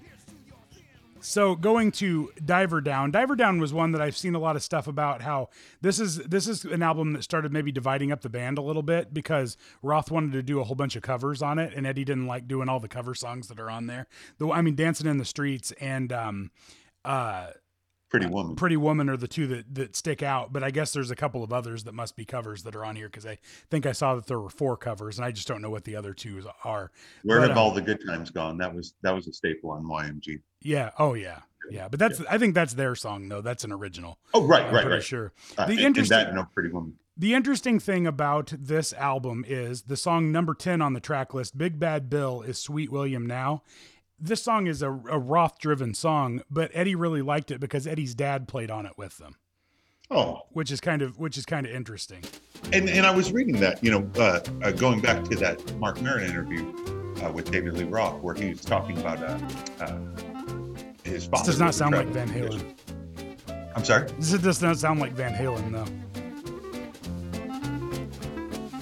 So going to Diver Down. Diver Down was one that I've seen a lot of stuff about how this is this is an album that started maybe dividing up the band a little bit because Roth wanted to do a whole bunch of covers on it and Eddie didn't like doing all the cover songs that are on there. Though I mean Dancing in the Streets and um uh Pretty Woman. Pretty Woman are the two that, that stick out, but I guess there's a couple of others that must be covers that are on here because I think I saw that there were four covers and I just don't know what the other two are. Where But, have uh, all the good times gone? That was that was a staple on YMG. Yeah. Oh yeah. Yeah. But that's I think that's their song though. That's an original. Oh, right, I'm right, pretty right. sure. Uh, The and interesting- that, no, Pretty Woman. The interesting thing about this album is the song number 10 on the track list, Big Bad Bill, is Sweet William Now. This song is a, a Roth driven song, but Eddie really liked it because Eddie's dad played on it with them, Oh, which is kind of which is kind of interesting. and and I was reading that, you know, uh, uh, going back to that Marc Maron interview uh, with David Lee Roth, where he was talking about uh, uh, his father. This does not sound like Van Halen. I'm sorry. This does not sound like Van Halen though.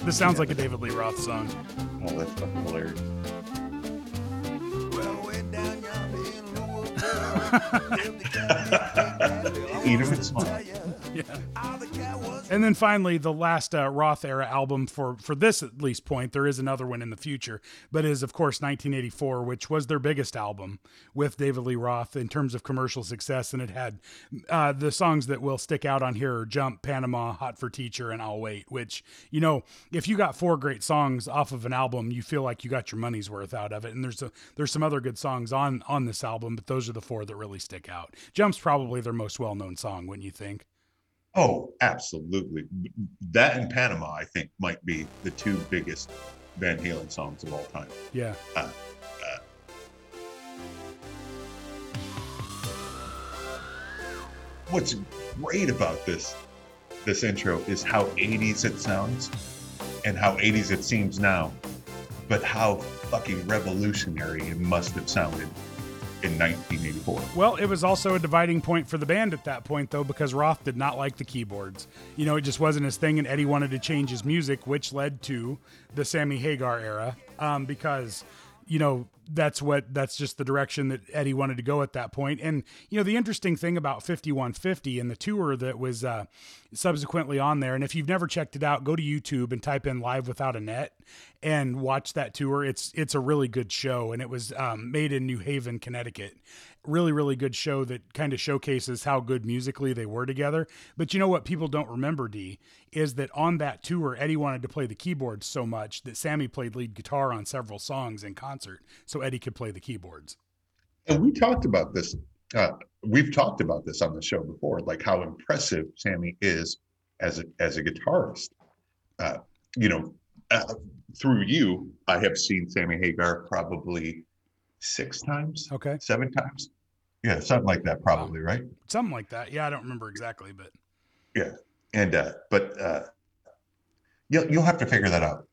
This sounds like a David Lee Roth song. Oh, that's fucking hilarious. Eat 'em and smile. And then finally, the last uh, Roth era album for for this at least point. There is another one in the future, but is of course 1984, which was their biggest album with David Lee Roth in terms of commercial success, and it had uh, the songs that will stick out on here: are "Jump," "Panama," "Hot for Teacher," and "I'll Wait." Which you know, if you got four great songs off of an album, you feel like you got your money's worth out of it. And there's a, there's some other good songs on on this album, but those are the four that really stick out. "Jump's" probably their most well known song, wouldn't you think? Oh, absolutely. That and Panama, I think, might be the two biggest Van Halen songs of all time. Yeah. Uh, uh. What's great about this this intro is how 80s it sounds and how 80s it seems now, but how fucking revolutionary it must have sounded in 1984. Well, it was also a dividing point for the band at that point, though, because Roth did not like the keyboards. You know, it just wasn't his thing, and Eddie wanted to change his music, which led to the Sammy Hagar era, um, because you know that's what that's just the direction that Eddie wanted to go at that point. And you know, the interesting thing about 5150 and the tour that was uh, subsequently on there, and if you've never checked it out, go to YouTube and type in "Live Without a Net" and watch that tour. It's it's a really good show, and it was um, made in New Haven, Connecticut. Really, really good show that kind of showcases how good musically they were together. But you know what people don't remember, D, is that on that tour, Eddie wanted to play the keyboards so much that Sammy played lead guitar on several songs in concert, so Eddie could play the keyboards. And we talked about this. Uh, we've talked about this on the show before, like how impressive Sammy is as a as a guitarist. Uh, you know, uh, through you, I have seen Sammy Hagar probably six times, Okay, seven times. Yeah, something like that, probably, right? something like that. Yeah, I don't remember exactly, but yeah, And uh, but uh, you'll you'll have to figure that out.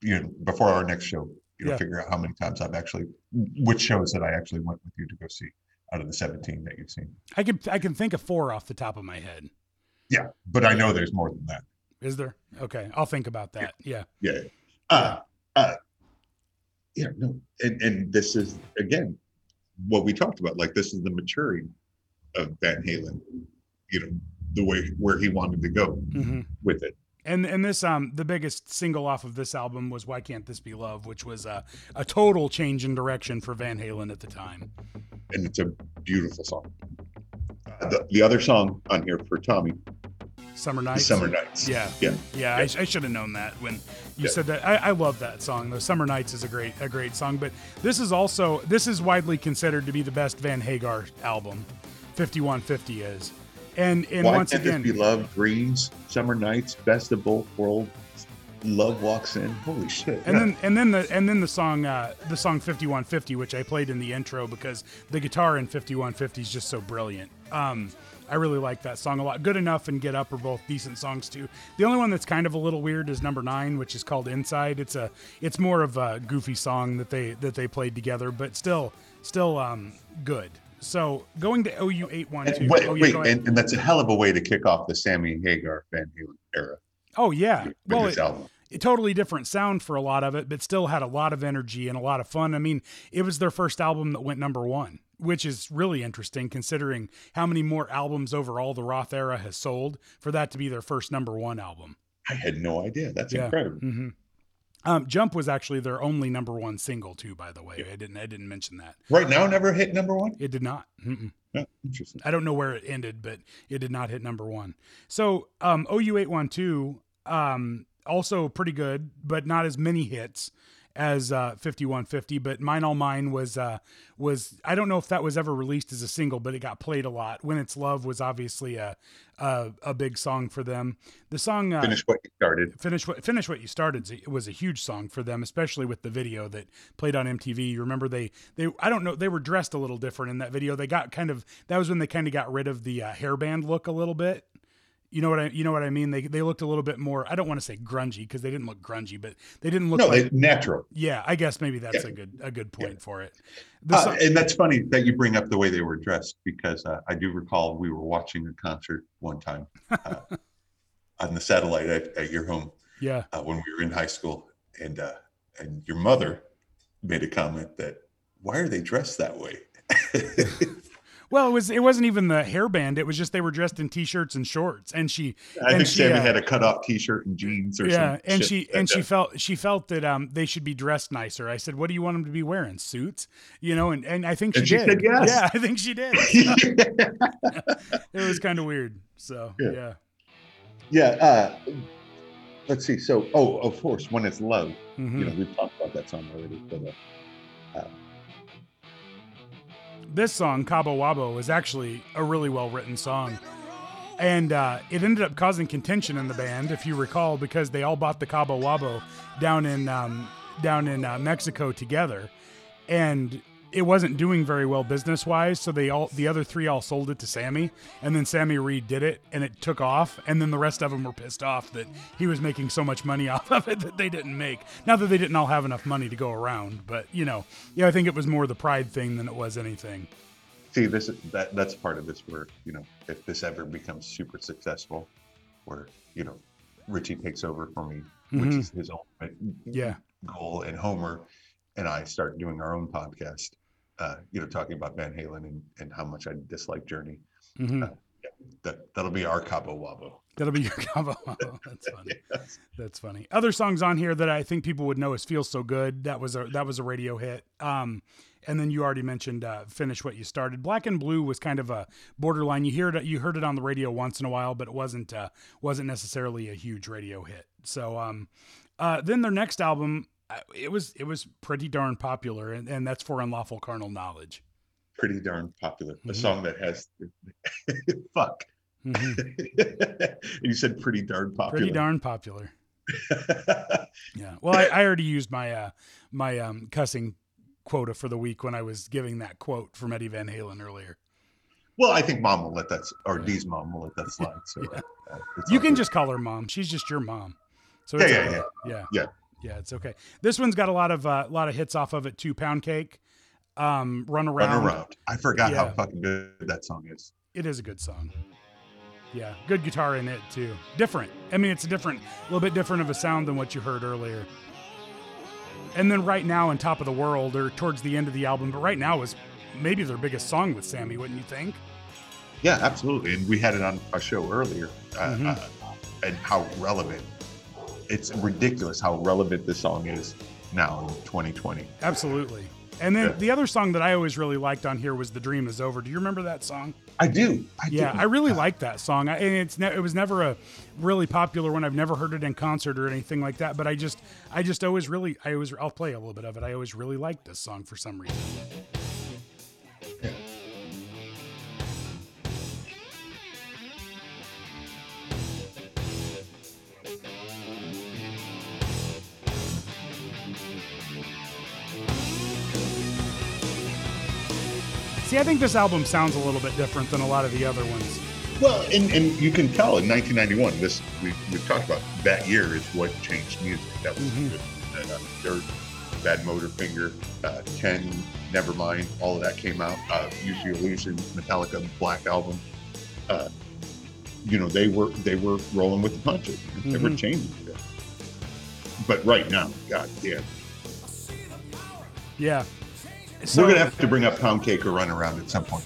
You know, before our next show, you'll Yeah. figure out how many times I've actually, which shows that I actually went with you to go see out of the seventeen that you've seen. I can I can think of four off the top of my head. Yeah, but I know there's more than that. Is there? Okay, I'll think about that. Yeah. Yeah. Uh, uh, yeah, no, and, and this is again what we talked about. Like this is the maturing of Van Halen. You know, the way where he wanted to go hmm with it. And and this um the biggest single off of this album was "Why Can't This Be Love," which was a a total change in direction for Van Halen at the time. and it's a beautiful song. Uh, the, the other song on here for Tommy, Summer Nights. Summer Nights. Yeah. Yeah. Yeah, I, I should have known that when you Yeah. said that. I, I love that song. though. Summer Nights is a great a great song, but this is also this is widely considered to be the best Van Hagar album. 5150 is. And and Why once can't again this be love? Dreams, Summer Nights, Best of Both Worlds. Love walks in. Holy shit! And yeah. then and then the and then the song uh, the song 5150 which I played in the intro because the guitar in 5150 is just so brilliant. Um I really like that song a lot. Good enough and Get Up are both decent songs too. The only one that's kind of a little weird is number 9 which is called Inside. It's a it's more of a goofy song that they that they played together but still still um good. So going to OU 812 And wait, oh, wait and, and that's a hell of a way to kick off the Sammy Hagar Van Halen era oh yeah. Well, this it- totally different sound for a lot of it, but still had a lot of energy and a lot of fun. I mean, it was their first album that went number one, which is really interesting considering how many more albums overall the Roth era has sold for that to be their first number one album. I had no idea. That's Yeah. incredible. hmm Um, Jump was actually their only number one single too. By the way, I didn't I didn't mention that. Right now, never hit number one. It did not. Mm-mm. Yeah, interesting. I don't know where it ended, but it did not hit number one. So um, OU812, um, also pretty good, but not as many hits as uh, 5150. But Mine All Mine was uh, was I don't know if that was ever released as a single, but it got played a lot. When It's Love was obviously a a, a big song for them. The song uh, Finish what you started. finish what finish what you started it was a huge song for them especially with the video that played on mtv you remember they they i don't know they were dressed a little different in that video they got kind of that was when they kind of got rid of the uh, hairband look a little bit you know what i you know what i mean they they looked a little bit more i don't want to say grungy because they didn't look grungy but they didn't look No, like they, natural. yeah i guess maybe that's Yeah. a good a good point for it the Uh, and that's funny that you bring up the way they were dressed because uh, I do recall we were watching a concert one time uh, on the satellite at, at your home yeah uh, when we were in high school, and uh, and your mother made a comment that why are they dressed that way? well it was it wasn't even the hairband it was just they were dressed in t-shirts and shorts and she I And think she, Sammy uh, had a cut off T-shirt and jeans or yeah and she and she felt she felt that um they should be dressed nicer i said what do you want them to be wearing suits you know and and i think she And she did said yes. yeah i think she did it was kind of weird so Yeah. yeah, yeah. Uh, let's see. So, oh, of course, when it's love, Mhm. you know, we've talked about that song already. But uh, this song cabo wabo is actually a really well written song. And uh, it ended up causing contention in the band, if you recall, because they all bought the Cabo Wabo down in um, down in uh, Mexico together, and it wasn't doing very well business wise. So they all the other three all sold it to Sammy, and then Sammy Reed did it, and it took off. And then the rest of them were pissed off that he was making so much money off of it that they didn't make. Not that they didn't all have enough money to go around, but you know, yeah, I think it was more the pride thing than it was anything. See, this that that's part of this where you know if this ever becomes super successful, where you know Richie takes over for me, which Mhm. is his ultimate Yeah. goal, and Homer and I start doing our own podcast. Uh, you know, talking about Van Halen and, and how much I dislike Journey. hmm That that'll be our Cabo Wabo. That'll be your combo. That's funny. Yes. That's funny. Other songs on here that I think people would know is "Feel So Good." That was a that was a radio hit. Um, and then you already mentioned uh, "Finish What You Started." "Black and Blue" was kind of a borderline. You hear it, you heard it on the radio once in a while, but it wasn't uh, wasn't necessarily a huge radio hit. So um, uh, then their next album, uh, it was it was pretty darn popular, and, and that's for "Unlawful Carnal Knowledge." Pretty darn popular. A Mhm. song that has fuck. Mhm. you said pretty darn popular. Pretty darn popular. Yeah. Well, I, I already used my uh, my um, cussing quota for the week when I was giving that quote from Eddie Van Halen earlier. well, I think mom will let that, or Dee's mom will let that slide. So Yeah. uh, You can good. just call her mom. She's just your mom. So Yeah, it's yeah, yeah. yeah, Yeah. Yeah. It's okay. This one's got a lot of uh, lot of hits off of it too. Pound cake, um, run around. run around. I forgot how fucking good that song is. It is a good song. Yeah, good guitar in it too. Different. I mean, it's a different, a little bit different of a sound than what you heard earlier. And then right now, in Top of the World, or towards the end of the album, but right now is maybe their biggest song with Sammy, wouldn't you think? Yeah, absolutely. And we had it on our show earlier, uh, Mhm. uh, and how relevant. It's ridiculous how relevant this song is now in 2020. Absolutely. And then Yeah. the other song that I always really liked on here was "The Dream Is Over." Do you remember that song? I do. I Yeah, do. I really like that song. I, and it's ne- it was never a really popular one. I've never heard it in concert or anything like that. But I just I just always really I always I'll play a little bit of it. I always really liked this song for some reason. See, I think this album sounds a little bit different than a lot of the other ones. Well, and, and you can tell in 1991, this we, we've talked about that year is what changed music. That was Mhm. good. Uh, Dirt, Badmotorfinger, uh, 10, Nevermind, all of that came out. Uh, Use the Illusion, Metallica, Black Album. Uh, you know, they were they were rolling with the punches. They were Mhm. changing it. But right now, God damn, Yeah. So, we're gonna have to bring up Pound Cake or Run Around at some point.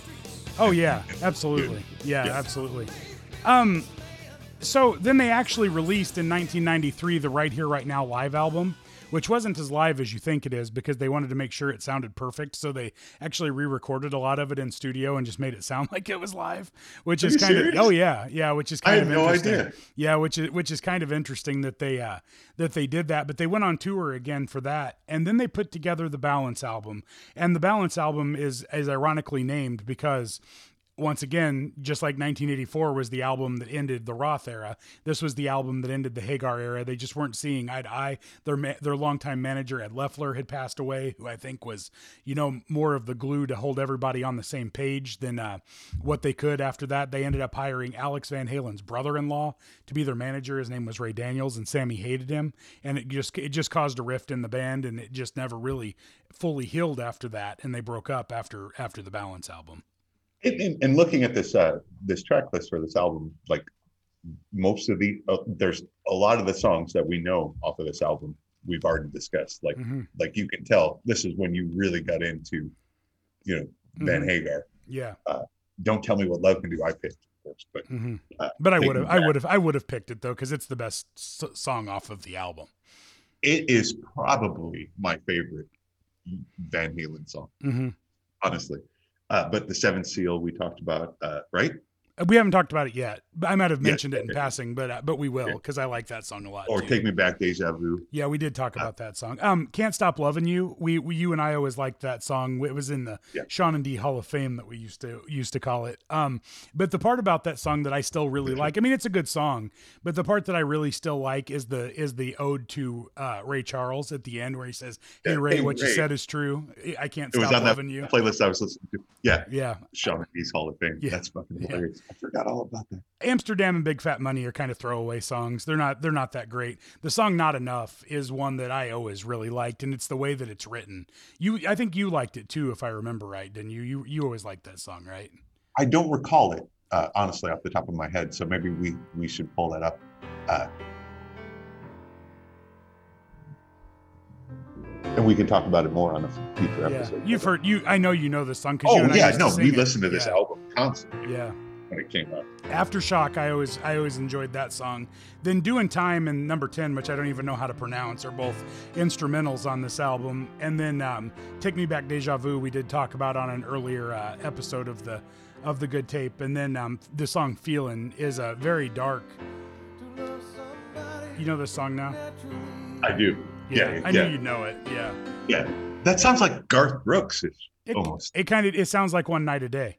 Oh yeah, absolutely. Yeah, Yeah. absolutely. Um, so then they actually released in 1993 the Right Here Right Now live album, which wasn't as live as you think it is because they wanted to make sure it sounded perfect. So they actually re-recorded a lot of it in studio and just made it sound like it was live, which Are is kind serious? of oh yeah, yeah, which is I kind had of no interesting. idea. Yeah, which is which is kind of interesting that they uh that they did that, but they went on tour again for that, and then they put together the Balance album, and the Balance album is is ironically named because once again, just like 1984 was the album that ended the Roth era, this was the album that ended the Hagar era. They just weren't seeing eye to eye. Their ma- their longtime manager Ed Leffler had passed away, who I think was you know more of the glue to hold everybody on the same page than uh, what they could. After that, they ended up hiring Alex Van Halen's brother-in-law to be their manager. His name was Ray Daniels, and Sammy hated him, and it just it just caused a rift in the band, and it just never really fully healed after that, and they broke up after after the Balance album. And, and, and looking at this uh, this track list for this album, like most of the uh, there's a lot of the songs that we know off of this album we've already discussed. Like Mhm. like you can tell this is when you really got into, you know, Van Mhm. Hagar. Yeah. Don't tell me what love can do. I picked, of course, but hmm uh, But I would have, I would have, I would have picked it though because it's the best s- song off of the album. it is probably my favorite Van Halen song, hmm honestly. Uh, but the Seventh Seal we talked about, uh, right? We haven't talked about it yet, I might have Yeah, mentioned it in okay. passing, but uh, but we will because I like that song a lot. Or too. Take Me Back, Deja Vu. Yeah, we did talk about that song. Um, "Can't Stop Loving You." We, we you and I always liked that song. It was in the Yeah. Sean and D Hall of Fame that we used to used to call it. Um, but the part about that song that I still really like. I mean, it's a good song, but the part that I really still like is the is the ode to uh, Ray Charles at the end where he says, "Hey Ray, hey, what you said is true. I can't It was stop loving you." playlist I was listening to. Yeah, Yeah, Sean and D's Hall of Fame. Yeah. That's fucking Yeah. hilarious. I forgot all about that. Amsterdam and Big Fat Money are kind of throwaway songs. They're not they're not that great. The song Not Enough is one that I always really liked and it's the way that it's written. You I think you liked it too if I remember right, didn't you? You you always liked that song, right? I don't recall it uh, honestly off the top of my head, so maybe we we should pull that up. Uh, and we can talk about it more on a future Yeah. episode. You've heard you I know you know this song cuz you Oh I yeah, no, we it. listened to this yeah. album constantly Yeah. When it came out. Aftershock, I always I always enjoyed that song. Then Doing Time and Number 10, which I don't even know how to pronounce, are both instrumentals on this album. And then um, Take Me Back Deja Vu, we did talk about on an earlier uh, episode of the of the good tape. And then um, the song Feeling is a very dark. You know this song now? I do. Yeah, I yeah, knew you'd know it. Yeah. yeah. That sounds like Garth Brooks. It, Almost. it kind of it sounds like One Night a Day.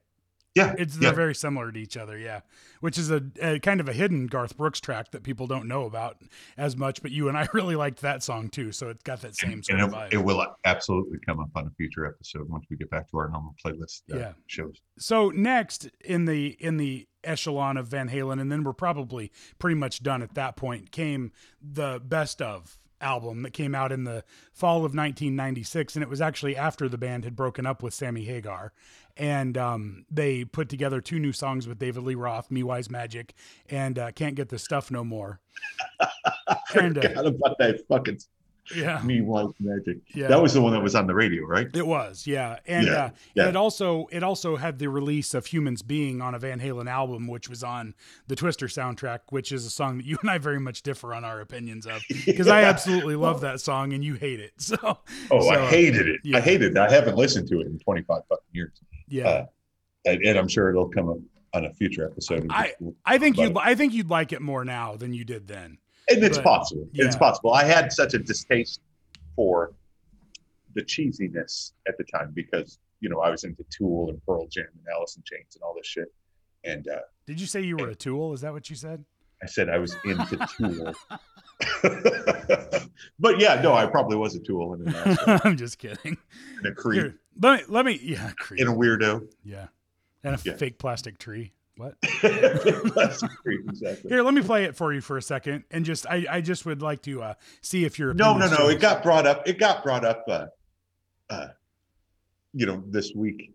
Yeah, It's they're very similar to each other, yeah. Which is a, a kind of a hidden Garth Brooks track that people don't know about as much, but you and I really liked that song too, so it's got that same sort and of it, vibe. it will absolutely come up on a future episode once we get back to our normal playlist uh, Yeah. shows. so next in the in the echelon of Van Halen, and then we're probably pretty much done at that point, came the best of album that came out in the fall of 1996 and it was actually after the band had broken up with Sammy Hagar and um, they put together two new songs with David Lee Roth, Me Wise Magic and uh, Can't Get This Stuff No More. and uh, Forgot about that fucking yeah, Me Wise Magic. yeah. That was the one that was on the radio, right? It was, yeah, and Yeah, uh, yeah. and it also it also had the release of "Humans Being" on a Van Halen album, which was on the Twister soundtrack, which is a song that you and I very much differ on our opinions of, because I absolutely love that song and you hate it. So, Oh, so, I hated it. yeah. I hated it. I haven't listened to it in 25 fucking years. yeah, Uh, And, and I'm sure it'll come up on a future episode. I- I think you I think you'd like it more now than you did then. And it's but- possible. It's possible. I had such a distaste for the cheesiness at the time because, you know, I was into Tool and Pearl Jam and Alice in Chains and all this shit. And uh, Did you say you were a tool? Is that what you said? I said I was into Tool. but yeah, no, I probably was a Tool and, an I'm just kidding. and a creep Here, let me let me yeah, creep. and a weirdo. yeah, and a Yeah. fake plastic tree. What? Creep, exactly. Here, let me play it for you for a second, and just I, I just would like to uh, see if you're No, no, no. It got brought up. It got brought up. Uh, uh, you know, this week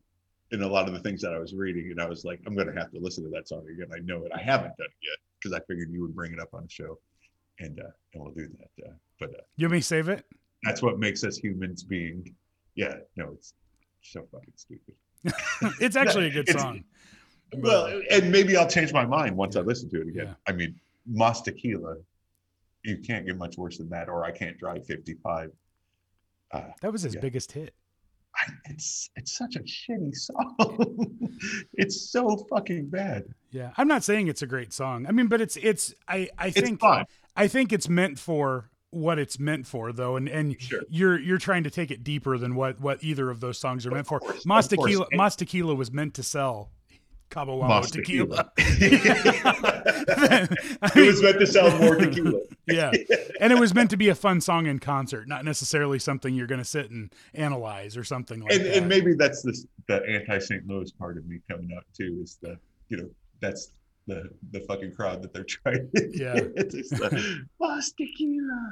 in a lot of the things that I was reading, and I was like, I'm going to have to listen to that song again. I know it. I haven't done it yet because I figured you would bring it up on the show, and uh, and we'll do that. Uh, but uh, You want me save it? that's what makes us humans being. Yeah, no, it's so fucking stupid. it's actually a good It's- song. Well, and maybe I'll change my mind once I listen to it again. Yeah. I mean, Mas Tequila, you can't get much worse than that, or I can't drive 55. Uh, that was his yeah. biggest hit. I, it's it's such a shitty song. it's so fucking bad. Yeah, I'm not saying it's a great song. I mean, but it's it's I I think. I think it's meant for what it's meant for though and and Sure. you're you're trying to take it deeper than what what either of those songs are meant for course, mas tequila mas tequila was meant to sell cabo Wabo tequila, Tequila. It was meant to sell more tequila. yeah and it was meant to be a fun song in concert not necessarily something you're going to sit and analyze or something like and, that and maybe that's the the anti St. Louis part of me coming out too. Is the you know that's the the fucking crowd that they're trying. To Yeah. it's just the Tequila.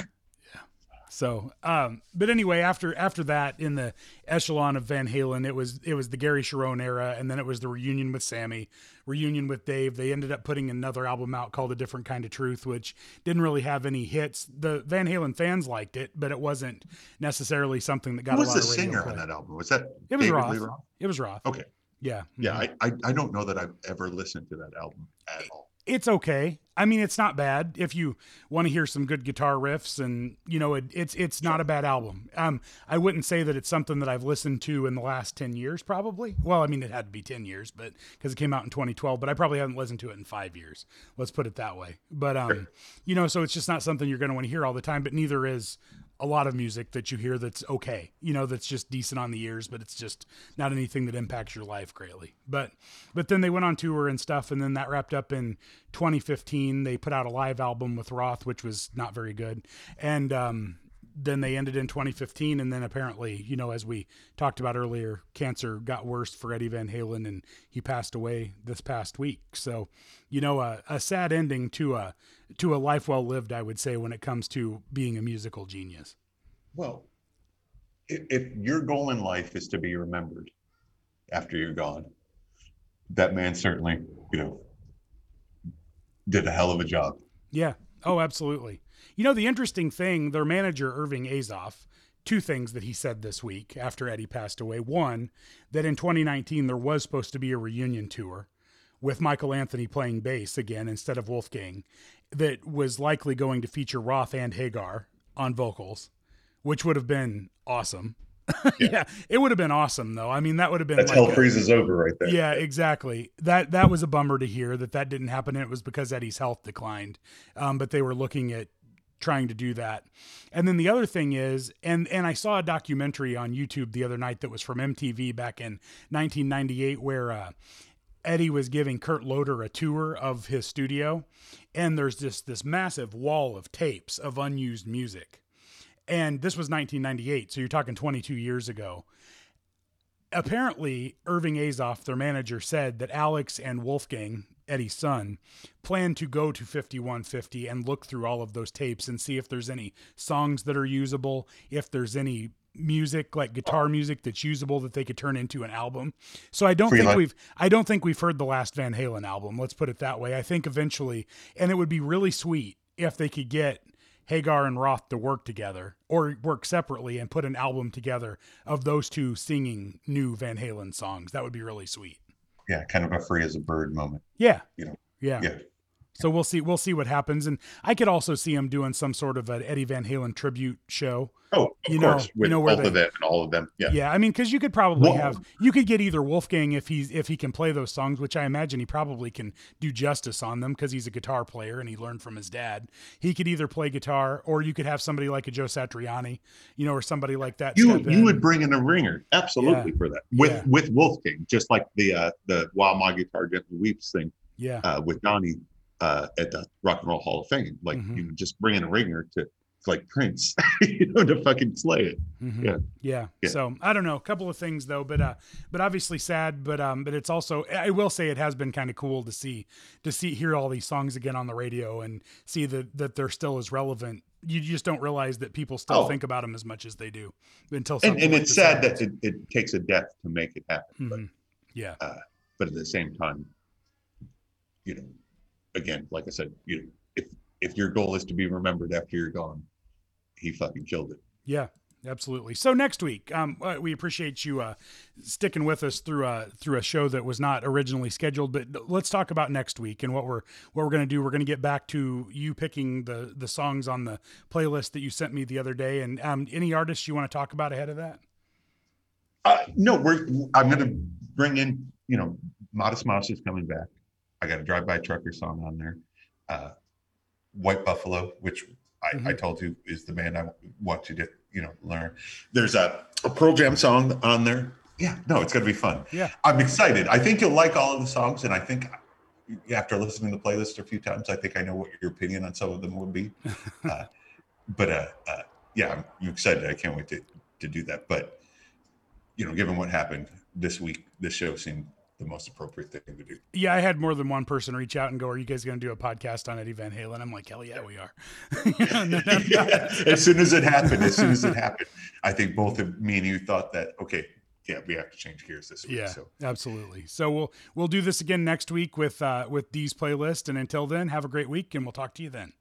So, um, but anyway, after after that, in the echelon of Van Halen, it was it was the Gary Cherone era, and then it was the reunion with Sammy, reunion with Dave. They ended up putting another album out called A Different Kind of Truth, which didn't really have any hits. The Van Halen fans liked it, but it wasn't necessarily something that got Who a lot the of radio What was the singer play. on that album? Was that It was David Roth. Lee Roth? It was Roth. Okay. Yeah, Yeah, I, I I don't know that I've ever listened to that album at all. it's okay. I mean, it's not bad if you want to hear some good guitar riffs, and you know, it, it's it's not a bad album. Um, I wouldn't say that it's something that I've listened to in the last ten years, probably. Well, I mean, it had to be ten years, but because it came out in 2012, but I probably haven't listened to it in five years. Let's put it that way. But um, you know, so it's just not something you're going to want to hear all the time. But neither is a lot of music that you hear that's okay, you know, that's just decent on the ears, but it's just not anything that impacts your life greatly. But but then they went on tour and stuff, and then that wrapped up in 2015. They put out a live album with Roth, which was not very good, and um, then they ended in 2015, and then apparently, you know, as we talked about earlier, cancer got worse for Eddie Van Halen, and he passed away this past week. So, you know, a, a sad ending to a to a life well lived, I would say, when it comes to being a musical genius. Well, if, if your goal in life is to be remembered after you're gone, that man certainly, you know, did a hell of a job. Yeah. Oh, absolutely. You know, the interesting thing, their manager, Irving Azoff, two things that he said this week after Eddie passed away. One, that in 2019 there was supposed to be a reunion tour with Michael Anthony playing bass again instead of Wolfgang, that was likely going to feature Roth and Hagar on vocals, which would have been awesome. Yeah, yeah it would have been awesome though. I mean, that would have been that's like hell a- freezes over right there. yeah, exactly. That that was a bummer to hear that that didn't happen. And it was because Eddie's health declined, um, but they were looking at trying to do that. And then the other thing is, and and I saw a documentary on YouTube the other night that was from MTV back in 1998 where. Uh, Eddie was giving Kurt Loder a tour of his studio, and there's just this massive wall of tapes of unused music. And this was 1998, so you're talking 22 years ago apparently Irving Azoff, their manager, said that Alex and Wolfgang, Eddie's son, plan to go to 5150 and look through all of those tapes and see if there's any songs that are usable, if there's any music like guitar music that's usable that they could turn into an album. So I don't Free think life. we've I don't think we've heard the last Van Halen album. Let's put it that way. I think eventually and it would be really sweet if they could get Hagar and Roth to work together or work separately and put an album together of those two singing new Van Halen songs. That would be really sweet. Yeah, kind of a free as a bird moment. Yeah. You know, Yeah. Yeah. So we'll see. We'll see what happens, and I could also see him doing some sort of an Eddie Van Halen tribute show. Oh, of You know- course, you with know where both they- of them and all of them. Yeah. Yeah, I mean, because you could probably Well- have you could get either Wolfgang if he's if he can play those songs, which I imagine he probably can do justice on them because he's a guitar player and he learned from his dad. He could either play guitar, or you could have somebody like a Joe Satriani, you know, or somebody like that. You you in. would bring in a ringer, absolutely for that. With Yeah. with Wolfgang, just like the uh the While My Guitar Gently Weeps thing yeah, uh with Dhani uh at the Rock and Roll Hall of Fame. Like Mhm. you know, just bring in a ringer to like Prince, you know, to fucking play it. Mhm. yeah. yeah, Yeah. So I don't know, a couple of things though, but uh, but obviously sad, but um, but it's also I will say it has been kind of cool to see to see hear all these songs again on the radio and see that that they're still as relevant. You just don't realize that people still Oh. think about them as much as they do until And, and like it's sad happens. that it, it takes a death to make it happen. But Mhm. yeah, but at the same time, you know, again, like I said, you if if your goal is to be remembered after you're gone, he fucking killed it. Yeah, absolutely. So next week, um, uh, we appreciate you uh, sticking with us through a through a show that was not originally scheduled. But let's talk about next week and what we're what we're going to do. We're going to get back to you picking the the songs on the playlist that you sent me the other day. And um, any artists you want to talk about ahead of that? Uh, no, we're I'm gonna bring in, you know, Modest Mouse is coming back. I got a drive by trucker song on there. Uh White Buffalo, which I, I Mhm. told you is the band I want you to, you know, learn. There's a, a Pearl Jam song on there. Yeah, no, it's gonna be fun. Yeah. I'm excited. I think you'll like all of the songs, and I think after listening to the playlist a few times, I think I know what your opinion on some of them would be. uh, but uh, uh, yeah, I'm, I'm excited. I can't wait to to do that. But you know, given what happened this week, this show seemed the most appropriate thing to do. Yeah, I had more than one person reach out and go, "Are you guys going to do a podcast on Eddie Van Halen?" I'm like, "Hell yeah, we are." Yeah, as soon as it happened, as soon as it happened, I think both of me and you thought that okay, yeah, we have to change gears this week. Yeah, So absolutely. So we'll we'll do this again next week with uh, with Dee's playlist, and until then, have a great week, and we'll talk to you then.